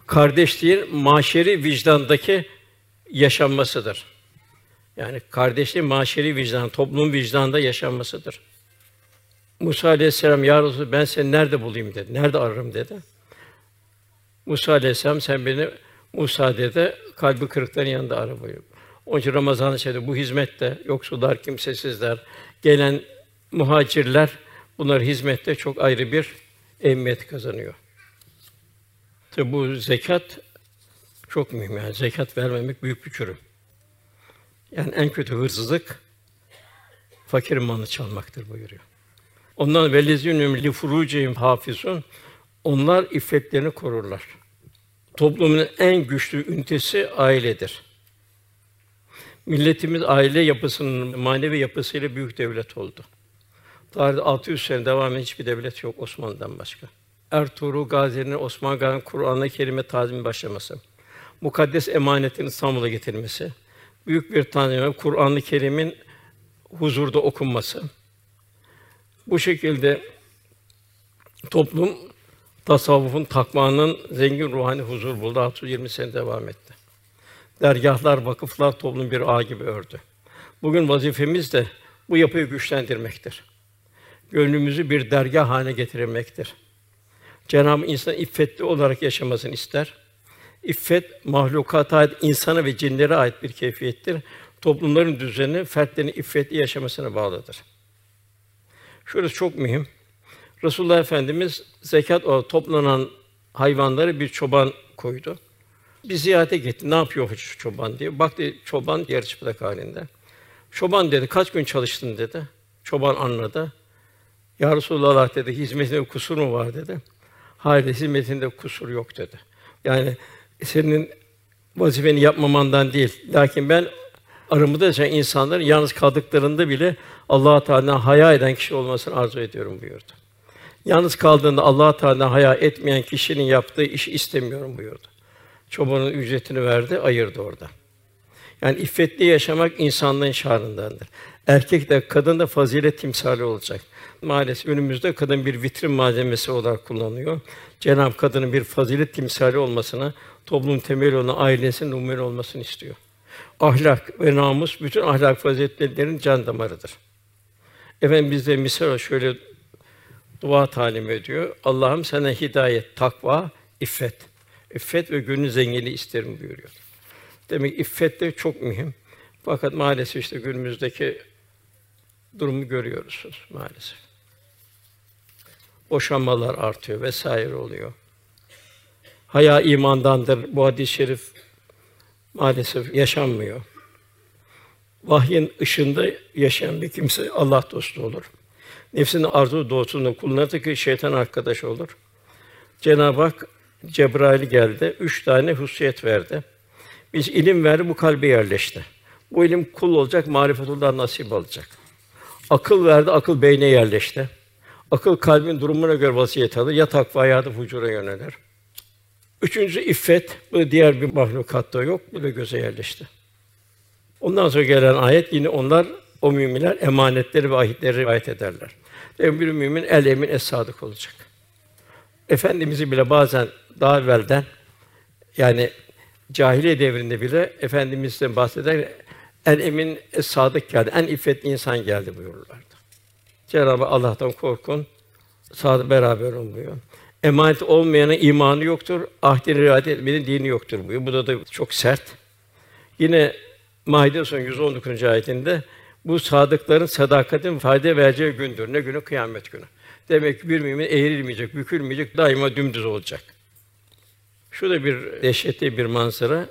Kardeşliğin maşeri vicdandaki yaşanmasıdır. Yani kardeşliğin maşeri vicdan, toplum vicdanında yaşanmasıdır. Musa aleyhisselam ya Resulallah, ben seni nerede bulayım dedi. Nerede ararım dedi. Musa aleyhisselam sen beni Musa dedi kalbi kırıkların yanında ara buyuruyor. Onun için Ramazan-ı Şerif'te bu hizmette yoksullar, kimsesizler, gelen muhacirler bunlar hizmette çok ayrı bir ehemmiyet kazanıyor. Tabi bu zekat çok mühim yani. Zekat vermemek büyük bir çürüm. Yani en kötü hırsızlık fakirin malını çalmaktır buyuruyor. Ondan velezînüm li furucihim hafizun. Onlar iffetlerini korurlar. Toplumun en güçlü ünitesi ailedir. Milletimiz aile yapısının manevi yapısıyla büyük devlet oldu. Tarihte 600 sene devam eden hiçbir devlet yok Osmanlı'dan başka. Ertuğrul Gazi'nin Osman Gazi'nin kelime tazimi başlaması, mukaddes emanetin İstanbul'a getirilmesi, büyük bir tanrı Kur'an-ı Kerim'in huzurda okunması. Bu şekilde toplum tasavvufun, takvanın zengin ruhani huzur buldu. 620 sene devam etti. Dergahlar, vakıflar toplum bir ağ gibi ördü. Bugün vazifemiz de bu yapıyı güçlendirmektir. Gönlümüzü bir dergah haline getirmektir. Cenab-ı insan iffetli olarak yaşamasını ister. İffet mahlukata ait, insana ve cinlere ait bir keyfiyettir. Toplumların düzeni fertlerin iffetli yaşamasına bağlıdır. Şurası çok mühim. Resulullah Efendimiz zekat o toplanan hayvanları bir çoban koydu. Bir ziyarete gitti. Ne yapıyor şu çoban diye. Baktı çoban yarı çıplak halinde. Çoban dedi, kaç gün çalıştın dedi. Çoban anladı. Ya Resulallah dedi, hizmetinde kusur mu var dedi. Hayır, hizmetinde kusur yok dedi. Yani senin vazifeni yapmamandan değil. Lakin ben aramızda yaşayan insanların yalnız kaldıklarında bile Allah Teala'dan haya eden kişi olmasını arzu ediyorum buyurdu. Yalnız kaldığında Allah Teala'dan haya etmeyen kişinin yaptığı işi istemiyorum buyurdu. Çobanın ücretini verdi, ayırdı orada. Yani iffetli yaşamak insanlığın şanındandır. Erkek de kadın da fazilet timsali olacak. Maalesef önümüzde kadın bir vitrin malzemesi olarak kullanılıyor. Cenab-ı kadının bir fazilet timsali olmasına, toplum temeli olan ailesinin numune olmasını istiyor. Ahlak ve namus bütün ahlak faziletlerinin can damarıdır. Efendim bizde misal şöyle dua talim ediyor. Allah'ım sana hidayet, takva, iffet. İffet ve gönül zenginliği isterim buyuruyor. Demek iffet de çok mühim. Fakat maalesef işte günümüzdeki durumu görüyoruz maalesef. Boşanmalar artıyor vesaire oluyor. Haya imandandır. Bu hadis-i şerif maalesef yaşanmıyor. Vahyin ışığında yaşayan bir kimse Allah dostu olur. Nefsinin arzu doğrultusunda kullanırsa ki şeytan arkadaş olur. Cenab-ı Hak Cebrail geldi, üç tane hususiyet verdi. Biz ilim verdi, bu kalbe yerleşti. Bu ilim kul olacak, marifetullah nasip alacak. Akıl verdi, akıl beyne yerleşti. Akıl kalbin durumuna göre vasiyet alır. Ya takva ya da fucura yönelir. Üçüncü iffet. Bu diğer bir mahlukatta yok. Bu da göze yerleşti. Ondan sonra gelen ayet yine onlar o müminler emanetleri ve ahitleri rivayet ederler. Ve bir mümin el emin es sadık olacak. Efendimizi bile bazen daha evvelden yani cahiliye devrinde bile efendimizden bahseder en emin es sadık geldi, en iffetli insan geldi buyururlardı. Cenab-ı Allah'tan korkun, sadık beraber olun buyuruyor. Emanet olmayanın imanı yoktur, ahdine riayet etmenin dini yoktur buyuruyor. Bu da, da çok sert. Yine Maide son 119. ayetinde bu sadıkların sadakatin fayda vereceği gündür. Ne günü? Kıyamet günü. Demek ki bir mümin eğrilmeyecek, bükülmeyecek, daima dümdüz olacak. Şu da bir dehşetli bir manzara.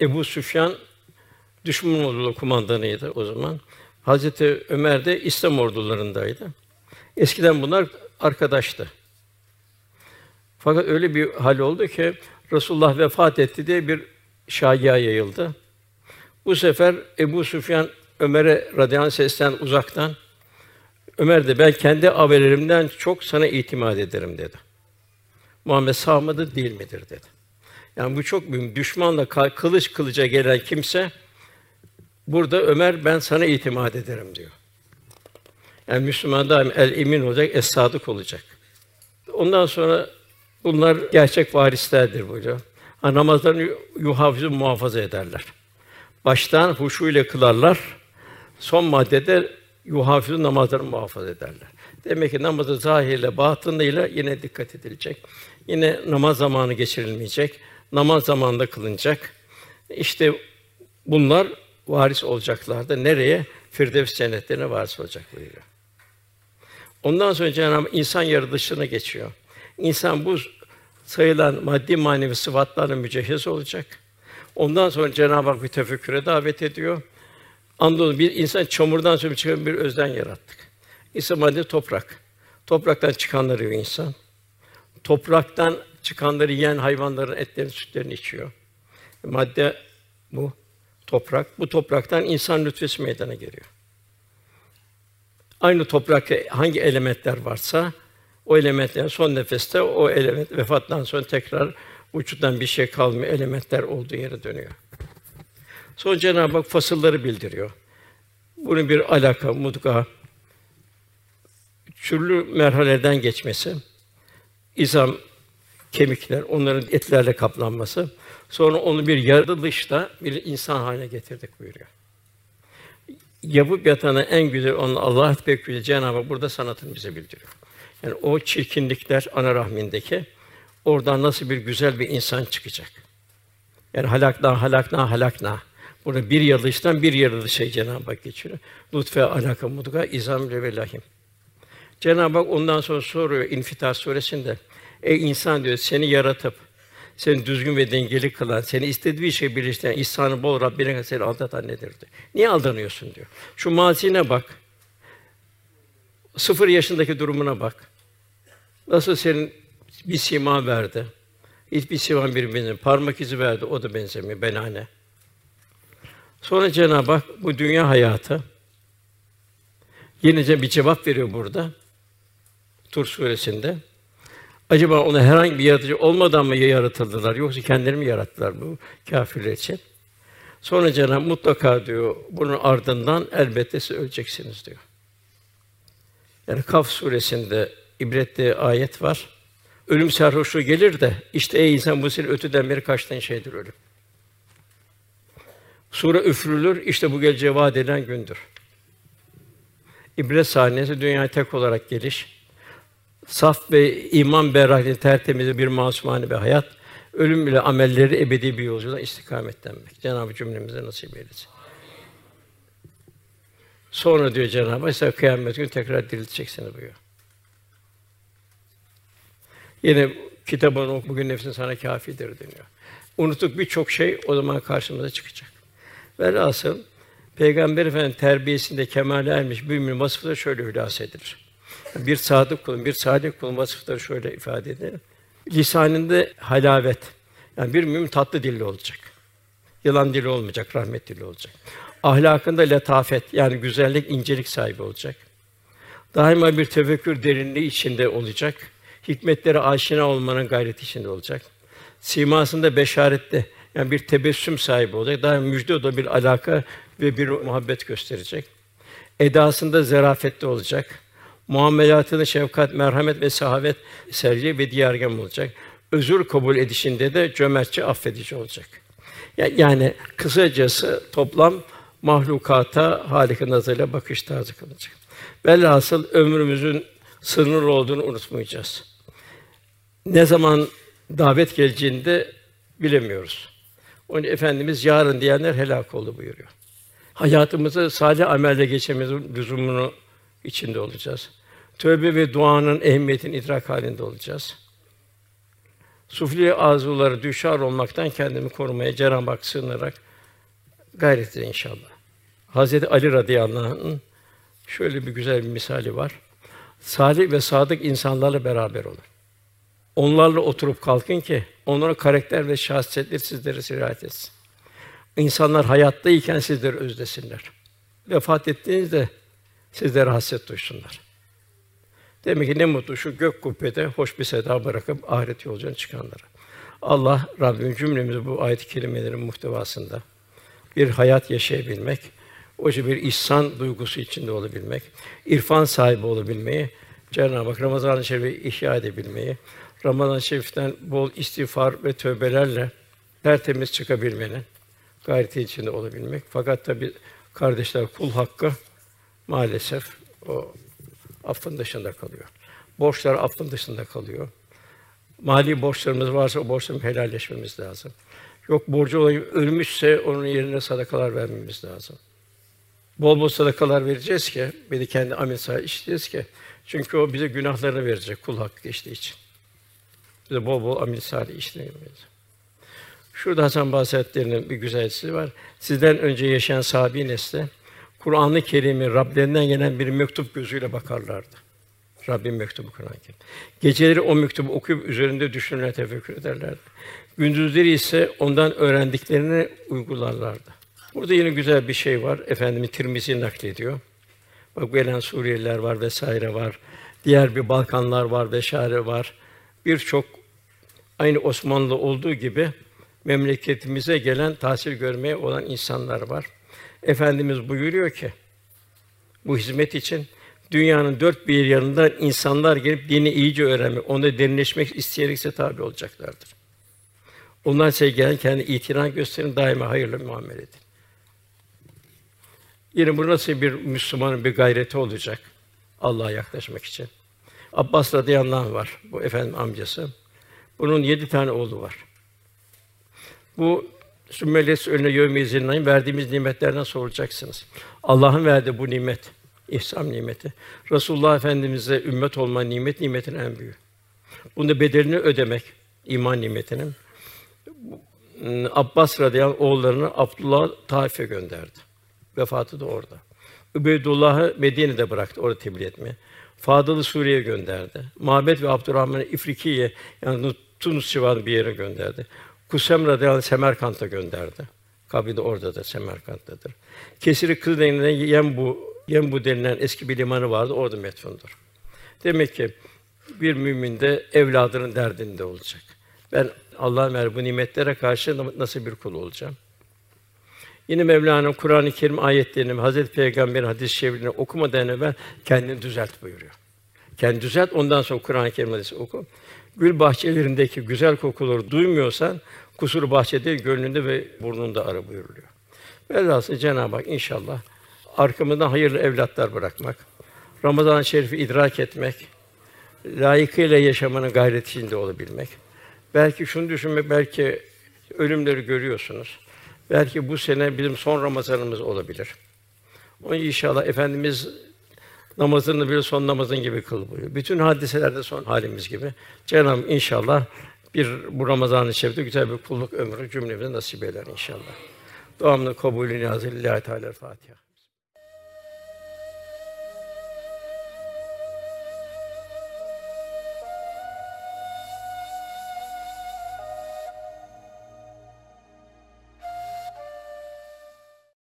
Ebu Süfyan düşman ordu kumandanıydı o zaman. Hazreti Ömer de İslam ordularındaydı. Eskiden bunlar arkadaştı. Fakat öyle bir hal oldu ki Resulullah vefat etti diye bir şaya yayıldı. Bu sefer Ebu Süfyan Ömer'e radıyallahu sesten uzaktan Ömer de ben kendi haberlerimden çok sana itimat ederim dedi. Muhammed sağ mıdır değil midir dedi. Yani bu çok büyük. Düşmanla kılıç kılıca gelen kimse burada Ömer ben sana itimat ederim diyor. Yani Müslüman daim el emin olacak, es sadık olacak. Ondan sonra bunlar gerçek varislerdir buyuruyor. Ha, namazlarını yuhafizun muhafaza ederler. Baştan huşu ile kılarlar. Son maddede yuhafizun namazlarını muhafaza ederler. Demek ki namazı zahirle, batınıyla yine dikkat edilecek. Yine namaz zamanı geçirilmeyecek. Namaz zamanında kılınacak. İşte bunlar varis olacaklardı. Nereye? Firdevs cennetlerine varis olacak buyuruyor. Ondan sonra Cenab-ı insan yaratılışına geçiyor. İnsan bu sayılan maddi manevi sıfatlarla mücehhez olacak. Ondan sonra Cenab-ı Hak bir tefekküre davet ediyor. Andolsun bir insan çamurdan sonra çıkan bir özden yarattık. İnsan madde toprak. Topraktan çıkanları yiyor insan. Topraktan çıkanları yiyen hayvanların etlerini, sütlerini içiyor. Madde bu toprak. Bu topraktan insan lütfesi meydana geliyor. Aynı toprakta hangi elementler varsa o elementler son nefeste o element vefattan sonra tekrar vücuttan bir şey kalmıyor. Elementler olduğu yere dönüyor. Sonra Cenab-ı Hak fasılları bildiriyor. Bunun bir alaka, mudga, türlü merhaleden geçmesi, izam, kemikler, onların etlerle kaplanması, sonra onu bir yaratılışta bir insan haline getirdik buyuruyor. Yapıp yatanı en güzel onun Allah pek Cenab-ı Hak burada sanatını bize bildiriyor. Yani o çirkinlikler ana rahmindeki oradan nasıl bir güzel bir insan çıkacak. Yani halakna halakna halakna. Burada bir yaratılıştan bir yaratılışa Cenab-ı Hak geçiyor. Lütfe alaka mudga izam ve lahim. Cenab-ı Hak ondan sonra soruyor İnfitar suresinde. Ey insan diyor seni yaratıp seni düzgün ve dengeli kılan, seni istediği şey birleştiren, ihsanı bol Rabbine seni aldatan nedir diyor. Niye aldanıyorsun diyor. Şu mazine bak. Sıfır yaşındaki durumuna bak. Nasıl senin bir sima verdi. Hiçbir siman birbirine parmak izi verdi. O da benzemiyor. Benane. Sonra Cenab-ı Hak bu dünya hayatı yenice bir cevap veriyor burada. Tur suresinde. Acaba ona herhangi bir yaratıcı olmadan mı yaratıldılar yoksa kendileri mi yarattılar bu kâfirler için? Sonra Cenab-ı mutlaka diyor bunun ardından elbette siz öleceksiniz diyor. Yani Kaf suresinde ibretli ayet var. Ölüm sarhoşluğu gelir de işte ey insan bu senin öteden beri kaçtığın şeydir ölüm. Sure üfürülür, işte bu geleceğe vaat edilen gündür. İbret sahnesi dünyaya tek olarak geliş. Saf ve iman berraklığı tertemiz bir masumane bir hayat. Ölüm ile amelleri ebedi bir yolculuğa istikametlenmek. Cenab-ı cümlemize nasip eylesin. Sonra diyor Cenab-ı Hak, size kıyamet günü tekrar dirilteceksiniz buyuruyor. Yine kitabını oku, bugün nefsin sana kâfidir deniyor. Unuttuk birçok şey o zaman karşımıza çıkacak. Velhasıl Peygamber Efendimiz terbiyesinde kemale ermiş bir mümin vasıfları şöyle hülasa edilir. Bir sadık kulun, bir sadık kulun vasıfları şöyle ifade edilir. Lisanında halavet. Yani bir mümin tatlı dilli olacak. Yılan dili olmayacak, rahmet dili olacak. Ahlakında letafet yani güzellik, incelik sahibi olacak. Daima bir tefekkür derinliği içinde olacak. Hikmetlere aşina olmanın gayreti içinde olacak. Simasında beşarette Yani bir tebessüm sahibi olacak. Daha müjde da bir alaka ve bir muhabbet gösterecek. Edasında zarafetli olacak. Muamelatını şefkat, merhamet ve sahavet sergi ve diyargam olacak. Özür kabul edişinde de cömertçe affedici olacak. Ya- Yani kısacası toplam mahlukata halika nazarıyla bakış tarzı kılacak. Velhasıl ömrümüzün sınırlı olduğunu unutmayacağız. Ne zaman davet geleceğini de bilemiyoruz. Onun Efendimiz yarın diyenler helak oldu buyuruyor. Hayatımızı salih amelle geçirmemizin lüzumunu içinde olacağız. Tövbe ve duanın ehemmiyetini idrak halinde olacağız. Sufli arzuları düşar olmaktan kendimi korumaya Cenab-ı Hak sığınarak gayret edin inşallah. Hazreti Ali radıyallahu anh'ın şöyle bir güzel bir misali var. Salih ve sadık insanlarla beraber olun. Onlarla oturup kalkın ki onların karakter ve şahsiyetleri sizlere sirayet etsin. İnsanlar hayattayken sizleri özlesinler. Vefat ettiğinizde sizlere hasret duysunlar. Demek ki ne mutlu şu gök kubbede hoş bir seda bırakıp ahiret yolculuğuna çıkanlara. Allah Rabbim cümlemizi bu ayet-i kerimelerin muhtevasında bir hayat yaşayabilmek, o bir ihsan duygusu içinde olabilmek, irfan sahibi olabilmeyi, Cenab-ı Hak Ramazan-ı Şerif'i ihya edebilmeyi, Ramazan-ı Şerif'ten bol istiğfar ve tövbelerle tertemiz çıkabilmenin gayreti içinde olabilmek. Fakat tabi kardeşler kul hakkı maalesef o affın dışında kalıyor. Borçlar affın dışında kalıyor. Mali borçlarımız varsa o borçların helalleşmemiz lazım. Yok borcu olan ölmüşse onun yerine sadakalar vermemiz lazım. Bol bol sadakalar vereceğiz ki, bir kendi amel sahibi işleyeceğiz ki. Çünkü o bize günahlarını verecek kul hakkı geçtiği için. Bize bol bol amel salih işleyemeyiz. Şurada Hasan Basri bir güzelliği var. Sizden önce yaşayan sahabi nesli Kur'an-ı Kerim'i Rablerinden gelen bir mektup gözüyle bakarlardı. Rabbim mektubu Kur'an-ı Kerim. Geceleri o mektubu okuyup üzerinde düşünürler, tefekkür ederlerdi. Gündüzleri ise ondan öğrendiklerini uygularlardı. Burada yine güzel bir şey var. Efendimiz Tirmizi naklediyor. Bak gelen Suriyeliler var vesaire var. Diğer bir Balkanlar var vesaire var. Birçok aynı Osmanlı olduğu gibi memleketimize gelen tahsil görmeye olan insanlar var. Efendimiz buyuruyor ki bu hizmet için dünyanın dört bir yanından insanlar gelip dini iyice öğrenmek, onda derinleşmek isteyerekse tabi olacaklardır. Onlar size gelen kendi itina gösterin, daima hayırlı muamele edin. Yine bu nasıl bir Müslümanın bir gayreti olacak Allah'a yaklaşmak için. Abbas radıyallahu anh var, bu efendim amcası. Bunun yedi tane oğlu var. Bu Sümmeles önüne yevmiyizin verdiğimiz nimetlerden sorulacaksınız. Allah'ın verdiği bu nimet, ihsan nimeti. Resulullah Efendimize ümmet olma nimet nimetin en büyüğü. Bunun da bedelini ödemek iman nimetinin. Abbas radıyallahu oğullarını Abdullah Taif'e gönderdi. Vefatı da orada. Übeydullah'ı Medine'de bıraktı orada tebliğ etmeye. Fadıl'ı Suriye'ye gönderdi. Mabet ve Abdurrahman'ı İfrikiye yani Tunus civarı bir yere gönderdi. Kusem radıyallahu Semerkant'a gönderdi. Kabri de oradadır, Semerkant'tadır. Kesiri Kızıldeniz'de Yembu, Yembu denilen eski bir limanı vardı, orada metfundur. Demek ki bir mümin de evladının derdinde olacak. Ben Allah'ın ver bu nimetlere karşı nasıl bir kul olacağım? Yine Mevlana Kur'an-ı Kerim ayetlerini Hazreti Peygamber'in hadis-i şeriflerini okumadan evvel kendini düzelt buyuruyor. Kendini düzelt, ondan sonra Kur'an-ı Kerim hadisi oku. Gül bahçelerindeki güzel kokuları duymuyorsan kusur bahçede, gönlünde ve burnunda ara buyuruluyor. Velhasıl Cenab-ı Hak inşallah arkamızdan hayırlı evlatlar bırakmak, Ramazan-ı Şerif'i idrak etmek, layıkıyla yaşamanın gayret içinde olabilmek. Belki şunu düşünmek, belki ölümleri görüyorsunuz. Belki bu sene bizim son Ramazanımız olabilir. Onun inşallah Efendimiz namazını bir son namazın gibi kıl buyuruyor. Bütün hadiselerde son halimiz gibi. Cenab-ı inşallah bir bu Ramazan-ı Şerif'te güzel bir kulluk ömrü cümlemize nasip eder inşallah. Duamın kabulü niyazı lillahi teala Fatiha.